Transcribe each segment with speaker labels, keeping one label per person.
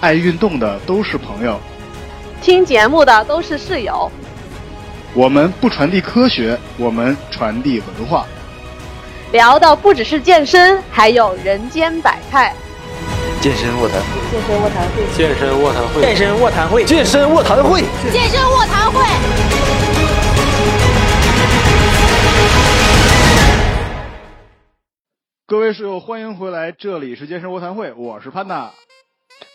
Speaker 1: 爱运动的都是朋友，
Speaker 2: 听节目的都是室友。
Speaker 1: 我们不传递科学，我们传递文化。
Speaker 2: 聊的不只是健身，还有人间百态。
Speaker 3: 健身卧谈会，
Speaker 2: 健身卧谈会，
Speaker 3: 健身卧谈会，
Speaker 4: 健身卧谈会，
Speaker 3: 健身卧谈会，
Speaker 5: 健身卧谈会。
Speaker 1: 各位室友，欢迎回来，这里是健身卧谈会，我是潘达，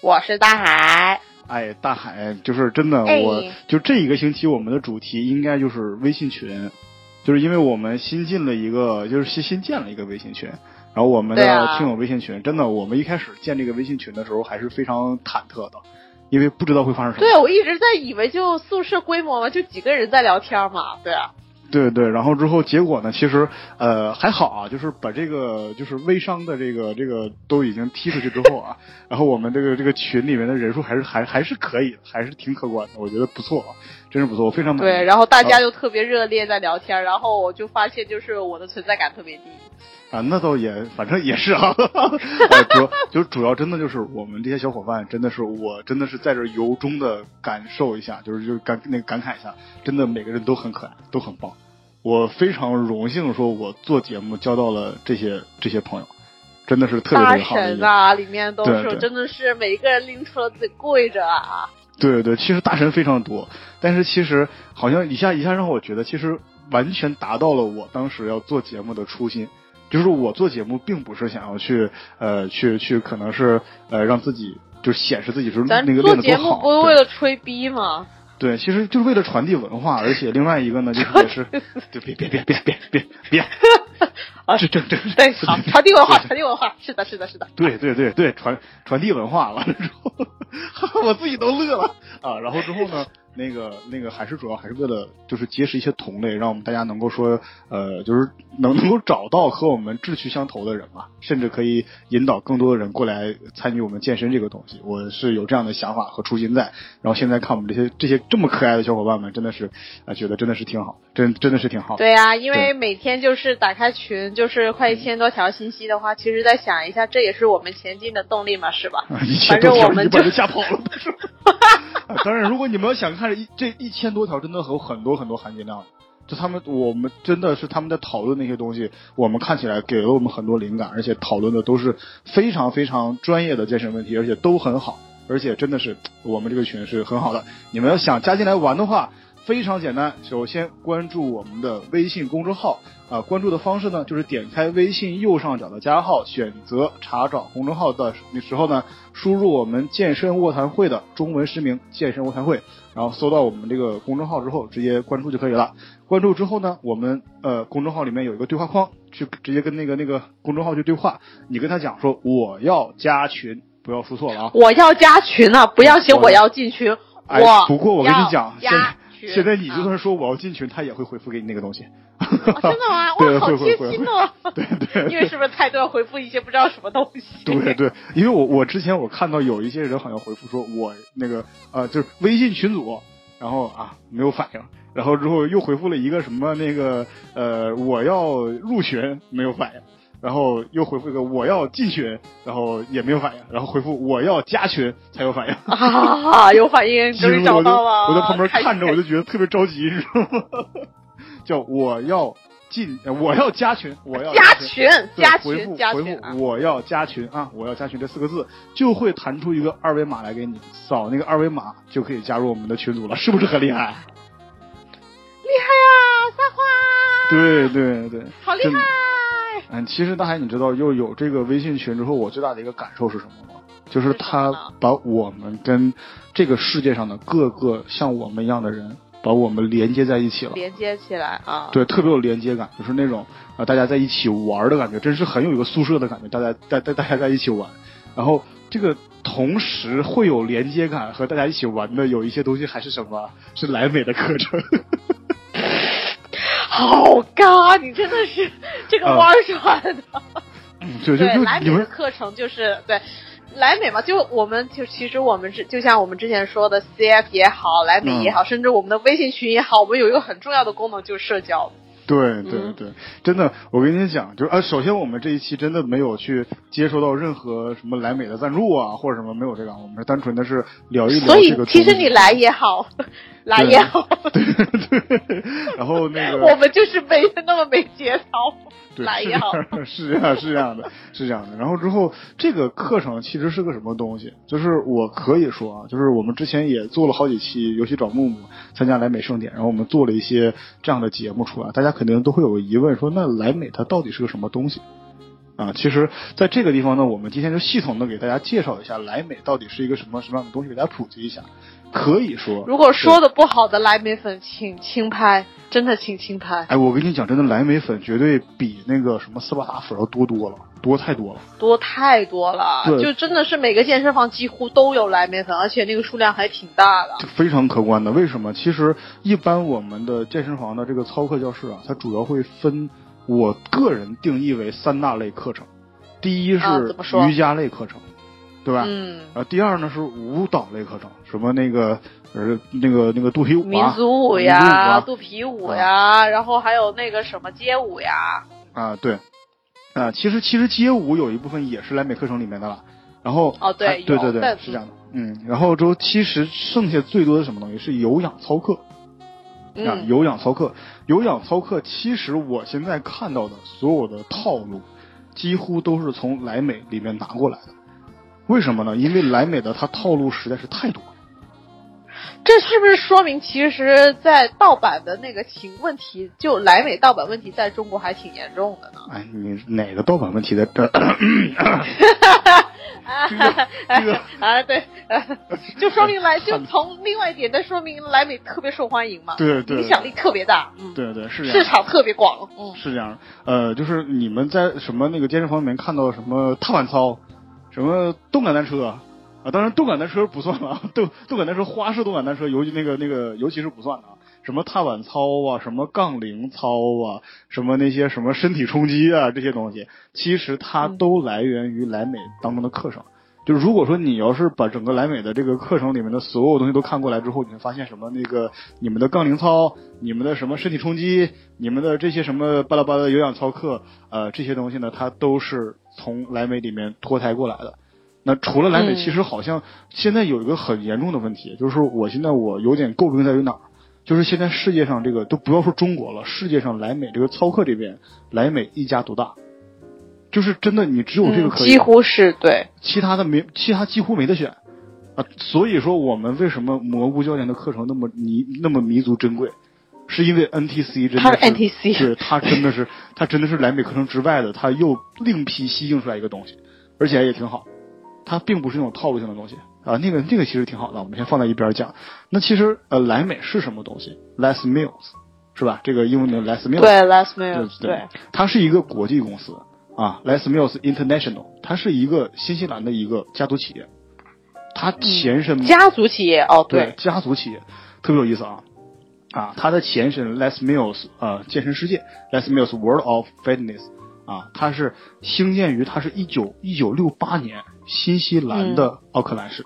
Speaker 2: 我是大海。
Speaker 1: 哎，大海就是真的，
Speaker 2: 哎
Speaker 1: 我就这一个星期我们的主题应该就是微信群，就是因为我们新进了一个，就是新新建了一个微信群，然后我们的听友微信群，真的，我们一开始建这个微信群的时候还是非常忐忑的，因为不知道会发生什么。
Speaker 2: 对，我一直在以为就宿舍规模嘛，就几个人在聊天嘛。对啊，
Speaker 1: 对对，然后之后结果呢，其实呃还好啊，就是把这个就是微商的这个这个都已经踢出去之后啊，然后我们这个这个群里面的人数还是还还是可以的，还是挺可观的，我觉得不错，啊，真是不错，我非常满意。
Speaker 2: 对，然后大家就特别热烈在聊天，然后我就发现就是我的存在感特别低。
Speaker 1: 啊，那倒也，反正也是啊。呃主要就主要真的就是我们这些小伙伴，真的是我真的是在这由衷的感受一下，就是就感那个感慨一下，真的每个人都很可爱，都很棒。我非常荣幸，说我做节目交到了这些这些朋友，真的是特别特
Speaker 2: 大
Speaker 1: 别好的一个。
Speaker 2: 神啊，里面都是真的是每一个人拎出了自己跪着啊。
Speaker 1: 对对，其实大神非常多，但是其实好像一下一下让我觉得，其实完全达到了我当时要做节目的初心，就是我做节目并不是想要去呃去去可能是呃让自己就显示自己是那
Speaker 2: 咱
Speaker 1: 个
Speaker 2: 做节目
Speaker 1: 练得多好，
Speaker 2: 不是为了吹逼吗？
Speaker 1: 对对，其实就是为了传递文化，而且另外一个呢，就是也是，对别别别别别别别，
Speaker 2: 啊
Speaker 1: 这这这
Speaker 2: 对，好，传递文化，传递文化，是的，是的，是的。
Speaker 1: 对对对对，传传递文化，完了之后，我自己都乐了啊。然后之后呢，那个那个还是主要还是为了就是结识一些同类，让我们大家能够说呃，就是能 能够找到和我们志趣相投的人嘛，甚至可以引导更多的人过来参与我们健身这个东西。我是有这样的想法和初心在。然后现在看我们这些这些这么可爱的小伙伴们，真的是啊、觉得真的是挺好，真真的是挺好。
Speaker 2: 对啊，因为每天就是打开群，就是快一千多条信息的话，其实再想一下，这也是我们前进的动力嘛，是吧？
Speaker 1: 啊，一千
Speaker 2: 反
Speaker 1: 多条
Speaker 2: 正我们就
Speaker 1: 一本就吓跑了，当然，如果你们要想看一这一千多条，真的有很多很多含金量。就他们，我们真的是他们在讨论那些东西，我们看起来给了我们很多灵感，而且讨论的都是非常非常专业的健身问题，而且都很好，而且真的是我们这个群是很好的。你们要想加进来玩的话，非常简单，首先关注我们的微信公众号。啊，关注的方式呢，就是点开微信右上角的加号，选择查找公众号的时候呢，输入我们健身卧谈会的中文实名“健身卧谈会”，然后搜到我们这个公众号之后，直接关注就可以了。关注之后呢，我们呃公众号里面有一个对话框，去直接跟那个那个公众号去对话，你跟他讲说我要加群，不要输错了啊。
Speaker 2: 我要加群啊，不要写我要进群。
Speaker 1: 哎
Speaker 2: 我，
Speaker 1: 不过我跟你讲，
Speaker 2: 群
Speaker 1: 现在你就
Speaker 2: 啊
Speaker 1: 算说我要进群，他也会回复给你那个东西。
Speaker 2: 哦真的吗？
Speaker 1: 对，
Speaker 2: 哇，好贴心哦！
Speaker 1: 对对，
Speaker 2: 因为是不是太多要回复一些不知道什么东西？
Speaker 1: 对对，因为我我之前我看到有一些人好像回复说我那个呃就是微信群组，然后啊没有反应，然后之后又回复了一个什么那个呃我要入群没有反应，然后又回复一个我要进群，然后也没有反应，然后回复我要加群才有反应。
Speaker 2: 哈哈，有反应，终于找到了。
Speaker 1: 我在旁边看着，我就觉得特别着急，你知道吗？叫我要进，呃 我要加群，我要
Speaker 2: 加
Speaker 1: 群。
Speaker 2: 加
Speaker 1: 回复
Speaker 2: 群，加
Speaker 1: 回
Speaker 2: 群啊
Speaker 1: 复！我要加群啊！我要加群这四个字就会弹出一个二维码来给你，扫那个二维码就可以加入我们的群组了，是不是很厉害？
Speaker 2: 厉害啊，撒花！
Speaker 1: 对对对，
Speaker 2: 好厉害！
Speaker 1: 嗯，其实大海，你知道，又有这个微信群之后，我最大的一个感受是什么吗？就是
Speaker 2: 是什么
Speaker 1: 它把我们跟这个世界上的各个像我们一样的人，把我们连接在一起了。
Speaker 2: 连接起来啊！
Speaker 1: 对，特别有连接感，就是那种啊、呃大家在一起玩的感觉，真是很有一个宿舍的感觉，大家大大大家在一起玩，然后这个同时会有连接感和大家一起玩的有一些东西还是什么？是莱美的课程。
Speaker 2: 好尬，你真的是 这个
Speaker 1: 啊
Speaker 2: 弯儿转的。
Speaker 1: 嗯对，就
Speaker 2: 对，
Speaker 1: 就
Speaker 2: 莱美的课程就是对。莱美嘛，就我们就其实我们是就像我们之前说的，CF 也好，莱美也好，甚至我们的微信群也好，我们有一个很重要的功能就是社交。
Speaker 1: 对对
Speaker 2: 嗯
Speaker 1: 对，真的，我跟你讲，就是呃，首先我们这一期真的没有去接收到任何什么莱美的赞助啊，或者什么没有这个，我们是单纯的是聊一聊
Speaker 2: 所以。其实你，来也好，来也好，
Speaker 1: 对对，然后那个
Speaker 2: 我们就是没那么没节操，
Speaker 1: 对，
Speaker 2: 来也好。
Speaker 1: 是这样，是这样的，是这样的。然后之后，这个课程其实是个什么东西？就是我可以说啊，就是我们之前也做了好几期，尤其找木木参加莱美盛典，然后我们做了一些这样的节目出来，大家肯定都会有个疑问，说那莱美它到底是个什么东西？啊，其实在这个地方呢，我们今天就系统的给大家介绍一下莱美到底是一个什么什么样的东西，给大家普及一下。可以说，
Speaker 2: 如果说的不好的莱美粉，请轻拍，真的请轻拍，
Speaker 1: 哎，我跟你讲，真的莱美粉绝对比那个什么斯巴达粉要多多了，多太多了。
Speaker 2: 多太多了，
Speaker 1: 对
Speaker 2: 就真的是每个健身房几乎都有莱美粉，而且那个数量还挺大的。
Speaker 1: 非常可观的。为什么？其实一般我们的健身房的这个操课教室啊，它主要会分我个人定义为三大类课程。第一是瑜伽类课程，对吧？
Speaker 2: 嗯，
Speaker 1: 呃，第二呢是舞蹈类课程，什么那个呃那个那个肚皮舞啊，
Speaker 2: 民族舞呀，
Speaker 1: 啊
Speaker 2: 肚皮舞呀，然后还有那个什么街舞呀，
Speaker 1: 啊，对，啊，其实其实街舞有一部分也是莱美课程里面的了。然后
Speaker 2: 哦对
Speaker 1: 还对对对，是这样的，嗯，然后之后其实剩下最多的什么东西？是有氧操课，啊，
Speaker 2: 嗯，
Speaker 1: 有氧操课，有氧操课，其实我现在看到的所有的套路，几乎都是从莱美里面拿过来的。为什么呢？因为莱美的它套路实在是太多了。
Speaker 2: 这是不是说明其实，在盗版的那个情问题，就莱美盗版问题，在中国还挺严重的呢？
Speaker 1: 哎，你哪个盗版问题在这儿？
Speaker 2: 啊
Speaker 1: 这个这个
Speaker 2: 啊，对，就说明来，就从另外一点，再说明莱美特别受欢迎嘛，
Speaker 1: 对对
Speaker 2: 影响力特别大，嗯，
Speaker 1: 对对是这样，
Speaker 2: 市场特别广，嗯，
Speaker 1: 是这样。呃，就是你们在什么那个健身房里面看到什么踏板操，什么动感单车啊，当然动感单车不算了啊，动动感单车花式动感单车，尤其那个那个尤其是不算的啊。什么踏板操啊，什么杠铃操啊，什么那些什么身体冲击啊，这些东西，其实它
Speaker 2: 嗯
Speaker 1: 都来源于莱美当中的课程。就如果说你要是把整个莱美的这个课程里面的所有东西都看过来之后，你会发现什么那个你们的杠铃操、你们的什么身体冲击、你们的这些什么巴拉巴拉的有氧操课，呃，这些东西呢，它都是从莱美里面脱胎过来的。那除了莱美，
Speaker 2: 嗯
Speaker 1: 其实好像现在有一个很严重的问题，就是我现在我有点诟病在于哪儿？就是现在世界上这个都不要说中国了，世界上莱美这个操课这边，莱美一家独大，就是真的你只有这个
Speaker 2: 嗯
Speaker 1: 可以，
Speaker 2: 几乎是对，
Speaker 1: 其他的没，其他几乎没得选啊。所以说，我们为什么蘑菇教练的课程那么弥那么弥足珍贵，是因为 NTC 真的
Speaker 2: 他是 NTC
Speaker 1: 对他真的是他真的是莱美课程之外的，他又另辟蹊径出来一个东西，而且也挺好。它并不是那种套路性的东西啊，那个那个其实挺好的，我们先放在一边讲。那其实呃，莱美是什么东西？Les Mills 是吧？这个英文的 Les Mills
Speaker 2: 对
Speaker 1: 对
Speaker 2: Meal，
Speaker 1: 对，它是一个国际公司啊，Les Mills International，它是一个新西兰的一个家族企业，它前身、
Speaker 2: 家族企业哦，
Speaker 1: 对。
Speaker 2: 对，
Speaker 1: 家族企业特别有意思啊。啊，它的前身 Les Mills 呃健身世界 Les Mills World of Fitness 啊，它是兴建于它是一九一九六八年新西兰的奥克兰市、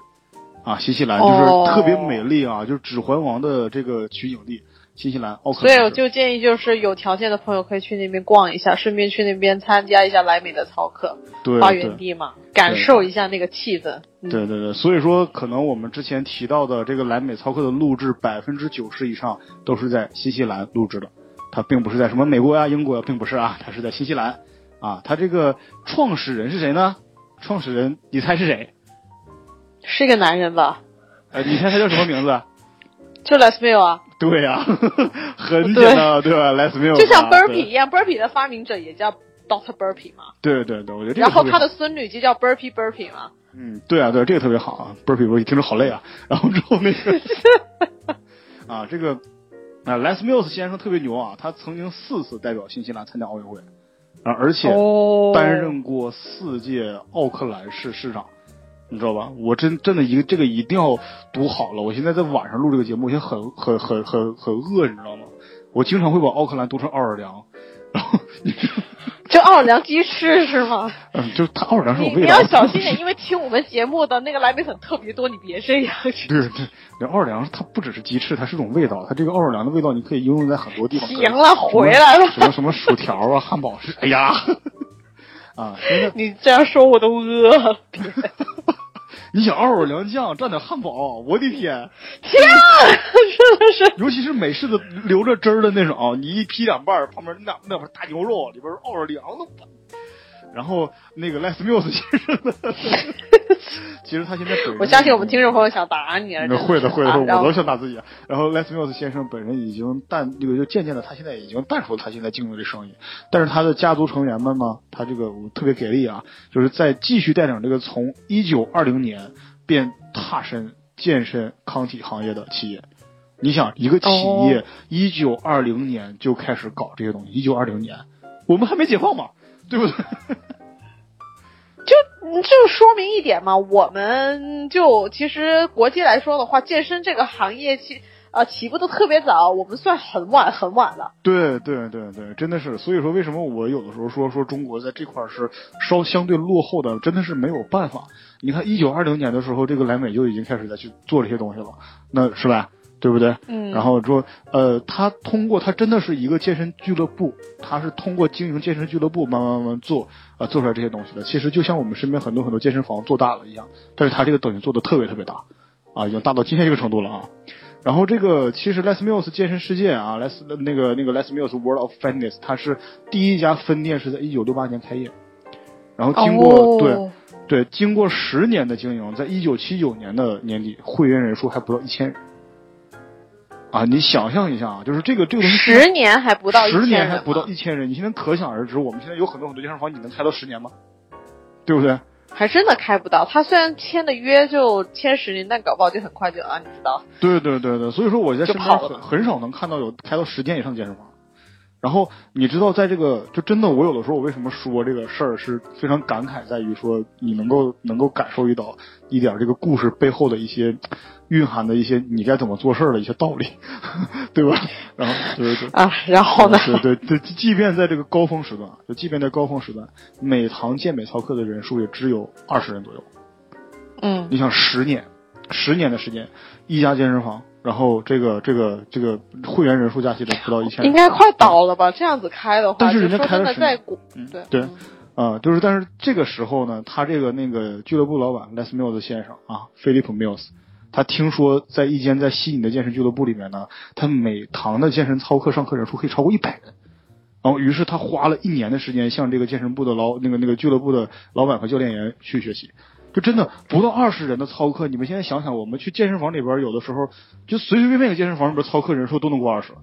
Speaker 1: 啊，新西兰就是
Speaker 2: 哦。
Speaker 1: 特别美丽啊，就是《指环王》的这个取景地，新西兰奥克
Speaker 2: 所以我。就建议，就是有条件的朋友可以去那边逛一下，顺便去那边参加一下莱美的操课，花
Speaker 1: 对对
Speaker 2: 园地嘛，感受一下那个气氛。嗯
Speaker 1: 对对对，所以说可能我们之前提到的这个莱美操课的录制，百分之九十以上都是在新西兰录制的，它并不是在什么美国呀、英国呀，并不是啊，它是在新西兰啊。它这个创始人是谁呢？创始人，你猜是谁？
Speaker 2: 是个男人吧？
Speaker 1: 呃，你猜他叫什么名字？
Speaker 2: 就 Les Mill 啊，
Speaker 1: 对呀、很简单，对。吧？Les Mills，
Speaker 2: 就像
Speaker 1: 啊
Speaker 2: Burpee 一样，Burpee 的发明者也叫 Doctor Burpee 嘛，
Speaker 1: 对对对，我觉得这个
Speaker 2: 然后他的孙女就叫 Burpee Burpee 嘛。
Speaker 1: 嗯，对啊，对，这个特别好啊，burpee 我听着好累啊。然后之后那个 啊，这个啊，Les Mills 先生特别牛啊，他曾经四次代表新西兰参加奥运会，啊，而且
Speaker 2: 哦。
Speaker 1: 担任过四届奥克兰市市长，你知道吧？我真真的一个这个一定要读好了。我现在在晚上录这个节目，我现在很很很很很饿，你知道吗？我经常会把奥克兰读成奥尔良，然后你知道
Speaker 2: 就奥尔良鸡翅是吗？
Speaker 1: 嗯，就它奥尔良是味道。
Speaker 2: 你要小心点，因为听我们节目的那个来宾粉特别多，你别这样。
Speaker 1: 对对，那奥尔良它不只是鸡翅，它是种味道。它这个奥尔良的味道，你可以应用在很多地方。
Speaker 2: 行了，回来了。
Speaker 1: 什么什么薯条啊，汉堡是，哎呀，啊，
Speaker 2: 你这样说我都饿了。
Speaker 1: 你想奥尔良酱蘸点汉堡，我的天！
Speaker 2: 天啊，真的是。
Speaker 1: 尤其是美式的留着汁儿的那种，你一劈两半，旁边那那块大牛肉里边是奥尔良的，然后那个 Les Mills 先生的，其实他现在本人
Speaker 2: 我相信我们听众朋友想打你
Speaker 1: 会的会的，我都想打自己。然后 Les Mills 先生本人已经淡，这个就渐渐的，他现在已经淡出了他现在经营的生意。但是他的家族成员们呢，他这个我特别给力啊，就是在继续带领这个从一九二零年便踏身健身康体行业的企业。你想，一个企业一九二零年就开始搞这些东西，一九二零年我们还没解放嘛，对不对？
Speaker 2: 就就说明一点嘛，我们就其实国际来说的话，健身这个行业其。啊起步都特别早，我们算很晚很晚了。
Speaker 1: 对对对对，真的是，所以说为什么我有的时候说说中国在这块儿是稍相对落后的，真的是没有办法。你看，一九二零年的时候，这个莱美就已经开始在去做这些东西了，那是吧？对不对？
Speaker 2: 嗯
Speaker 1: 然后说，呃，他通过他真的是一个健身俱乐部，他是通过经营健身俱乐部慢慢慢慢做，呃，做出来这些东西的。其实就像我们身边很多很多健身房做大了一样，但是他这个等于做的特别特别大，啊，已经大到今天这个程度了啊。然后这个其实 Les Mills 健身世界啊，Les 那个那个 Les Mills World of Fitness，它是第一家分店是在一九六八年开业，然后经过、
Speaker 2: 哦、
Speaker 1: 对对经过十年的经营，在一九七九年的年底，会员人数还不到一千人。啊，你想象一下啊，就是这个这个东西，
Speaker 2: 十年还不到
Speaker 1: 十年还不到一千人，你现在可想而知，我们现在有很多很多健身房，你能开到十年吗？对不对？
Speaker 2: 还真的开不到。他虽然签的约就签十年，但搞不好就很快就啊，你知道？
Speaker 1: 对对对对，所以说我在身边很很少能看到有开到十间以上健身房。然后你知道，在这个就真的，我有的时候我为什么说这个事儿是非常感慨，在于说你能够能够感受一到一点这个故事背后的一些蕴含的一些你该怎么做事儿的一些道理，对吧？然后对对对。
Speaker 2: 啊，然后呢？
Speaker 1: 对对对，即便在这个高峰时段，就即便在高峰时段，每堂健美操课的人数也只有二十人左右。
Speaker 2: 嗯，
Speaker 1: 你想十年，十年的时间，一家健身房，然后这个这个这个会员人数加起来不到一千，
Speaker 2: 应该快倒了吧？这样子开的话，
Speaker 1: 但是人家开的
Speaker 2: 在国，
Speaker 1: 嗯
Speaker 2: 对
Speaker 1: 对，啊、就是但是这个时候呢，他这个那个俱乐部老板 Les Mills 先生啊，菲利普 Mills，他听说在一间在悉尼的健身俱乐部里面呢，他每堂的健身操课上课人数可以超过一百人。然后，于是他花了一年的时间向这个健身部的老那个那个俱乐部的老板和教练员去学习，就真的不到二十人的操课。你们现在想想，我们去健身房里边，有的时候就随随便便一个健身房里边操课人数都能过二十，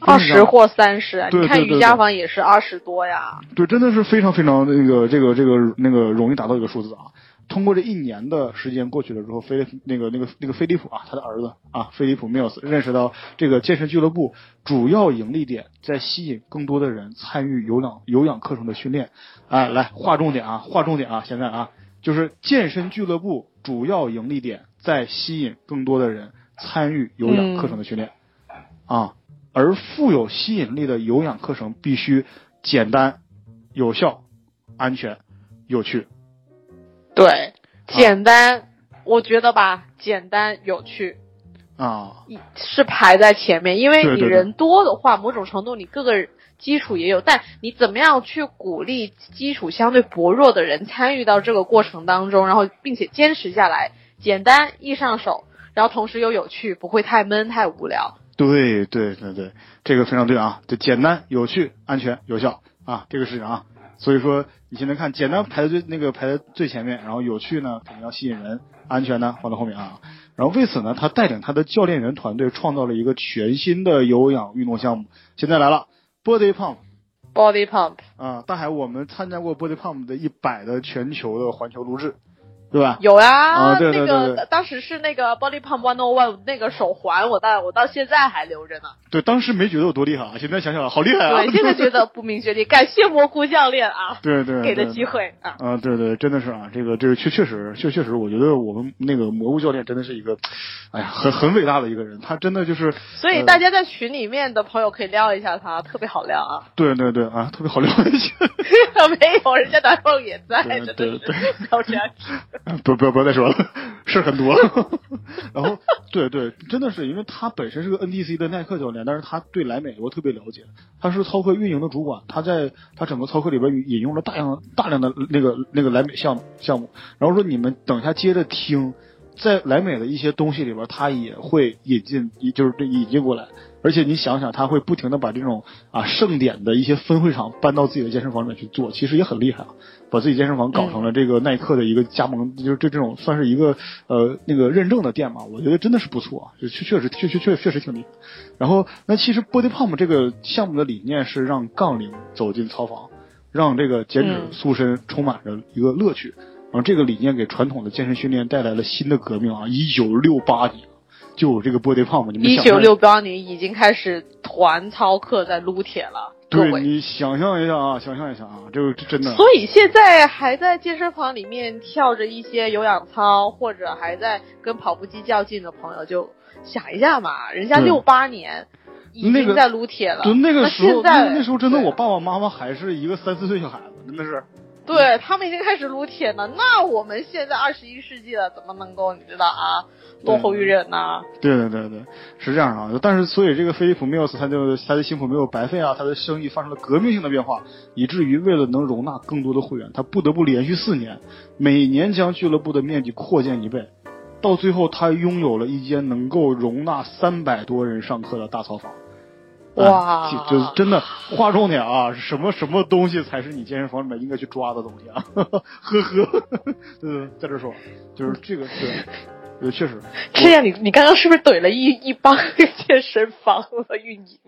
Speaker 2: 二十或三十，你看瑜伽房也是二十多呀。
Speaker 1: 对，真的是非常非常那个这个这个那个容易达到一个数字啊。通过这一年的时间过去了之后，菲利那个那个那个菲利普啊，他的儿子啊，菲利普 Mills 认识到这个健身俱乐部主要盈利点在吸引更多的人参与有氧有氧课程的训练。啊，来划重点啊，划重点啊，现在啊，就是健身俱乐部主要盈利点在吸引更多的人参与有氧课程的训练、啊，而富有吸引力的有氧课程必须简单、有效、安全、有趣。
Speaker 2: 对，简单，我觉得吧，简单有趣
Speaker 1: 啊，
Speaker 2: 是排在前面，因为你人多的话，某种程度你各个基础也有，但你怎么样去鼓励基础相对薄弱的人参与到这个过程当中，然后并且坚持下来，简单易上手，然后同时又有趣，不会太闷太无聊。
Speaker 1: 对对对对，这个非常对啊，就简单、有趣、安全、有效啊，这个是啊。所以说，你现在看，简单排在最那个排在最前面，然后有趣呢肯定要吸引人，安全呢放在后面啊。然后为此呢，他带领他的教练员团队创造了一个全新的有氧运动项目。现在来了，Body Pump
Speaker 2: Body pump，
Speaker 1: 啊，大海，我们参加过 Body Pump 的一百的全球的环球录制对吧？
Speaker 2: 有呀，
Speaker 1: 啊对对
Speaker 2: 那
Speaker 1: 对对
Speaker 2: 个当时是那个 Body Pump One O One 那个手环，我到我到现在还留着呢。
Speaker 1: 对，当时没觉得有多厉害啊，现在想想好厉害啊！
Speaker 2: 对，现在觉得不明觉厉，感谢蘑菇教练啊，
Speaker 1: 对对
Speaker 2: 给的机会啊。
Speaker 1: 啊，对对，真的是啊，这个这个确确实确确实，我觉得我们那个蘑菇教练真的是一个，哎呀，很很伟大的一个人，他真的就是，
Speaker 2: 所以
Speaker 1: 呃
Speaker 2: 大家在群里面的朋友可以撩一下他，特别好撩啊。
Speaker 1: 对对对啊，特别好撩一下。
Speaker 2: 没有，人家男朋友也在，的是
Speaker 1: 对对
Speaker 2: 不要这样。
Speaker 1: 不不要不要再说了，事儿很多。然后对对，真的是因为他本身是个 NTC 的耐克教练，但是他对莱美我特别了解，他是操课运营的主管，他在他整个操课里边引用了大量大量的那个那个莱美项目项目，然后说你们等一下接着听。在莱美的一些东西里边，他也会引进，也就是这引进过来。而且你想想，他会不停的把这种啊盛典的一些分会场搬到自己的健身房里面去做，其实也很厉害啊。把自己健身房搞成了这个耐克的一个加盟，就是这这种算是一个呃那个认证的店嘛，我觉得真的是不错啊，就确确实确确确确实挺厉害。然后那其实 Body Pump 这个项目的理念是让杠铃走进操房，让这个减脂
Speaker 2: 嗯
Speaker 1: 塑身充满着一个乐趣。然后这个理念给传统的健身训练带来了新的革命啊！一九六八年就有这个 Body Pump，
Speaker 2: 一九六八年已经开始团操课在撸铁了，各位。
Speaker 1: 对你想象一下啊，想象一下啊，这个这真的。
Speaker 2: 所以现在还在健身房里面跳着一些有氧操，或者还在跟跑步机较劲的朋友，就想一下嘛，人家六八年已经在撸铁了，
Speaker 1: 就那个时候，
Speaker 2: 现在
Speaker 1: 那那时候真的，我爸爸妈妈还是一个三四岁小孩子，真的是。
Speaker 2: 对他们已经开始撸铁了，那我们现在二十一世纪了，怎么能够你知道啊，落后于人呢？
Speaker 1: 对对对对，是这样啊。但是所以这个菲利普缪斯他就他的辛苦没有白费啊，他的生意发生了革命性的变化，以至于为了能容纳更多的会员，他不得不连续四年，每年将俱乐部的面积扩建一倍，到最后他拥有了一间能够容纳三百多人上课的大草房。
Speaker 2: 哇
Speaker 1: 啊就就是真的划重点啊！什么什么东西才是你健身房里面应该去抓的东西啊？呵呵，嗯，在这说，就是这个对，呃，确实，
Speaker 2: 这样你你刚刚是不是怼了一一帮 健身房的运营？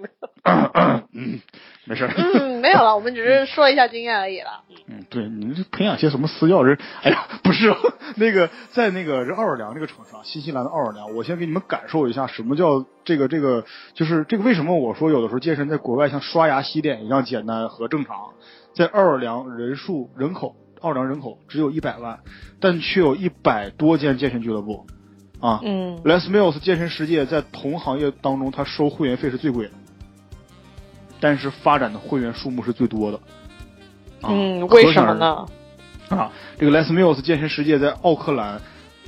Speaker 1: 嗯，没事儿。
Speaker 2: 嗯，没有了，我们只是说一下经验而已了。
Speaker 1: 嗯，对，你们这培养些什么私教？这，哎呀，不是、啊，那个在那个这奥尔良这个城市啊，新西兰的奥尔良，我先给你们感受一下什么叫这个这个，就是这个为什么我说有的时候健身在国外像刷牙洗脸一样简单和正常，在奥尔良人数人口，奥尔良人口只有一百万，但却有一百多间健身俱乐部，啊，
Speaker 2: 嗯
Speaker 1: Les Mills 健身世界在同行业当中，它收会员费是最贵的，但是发展的会员数目是最多的。啊
Speaker 2: 嗯，为什么？呢？
Speaker 1: 啊，这个 Les Mills 健身世界在奥克兰，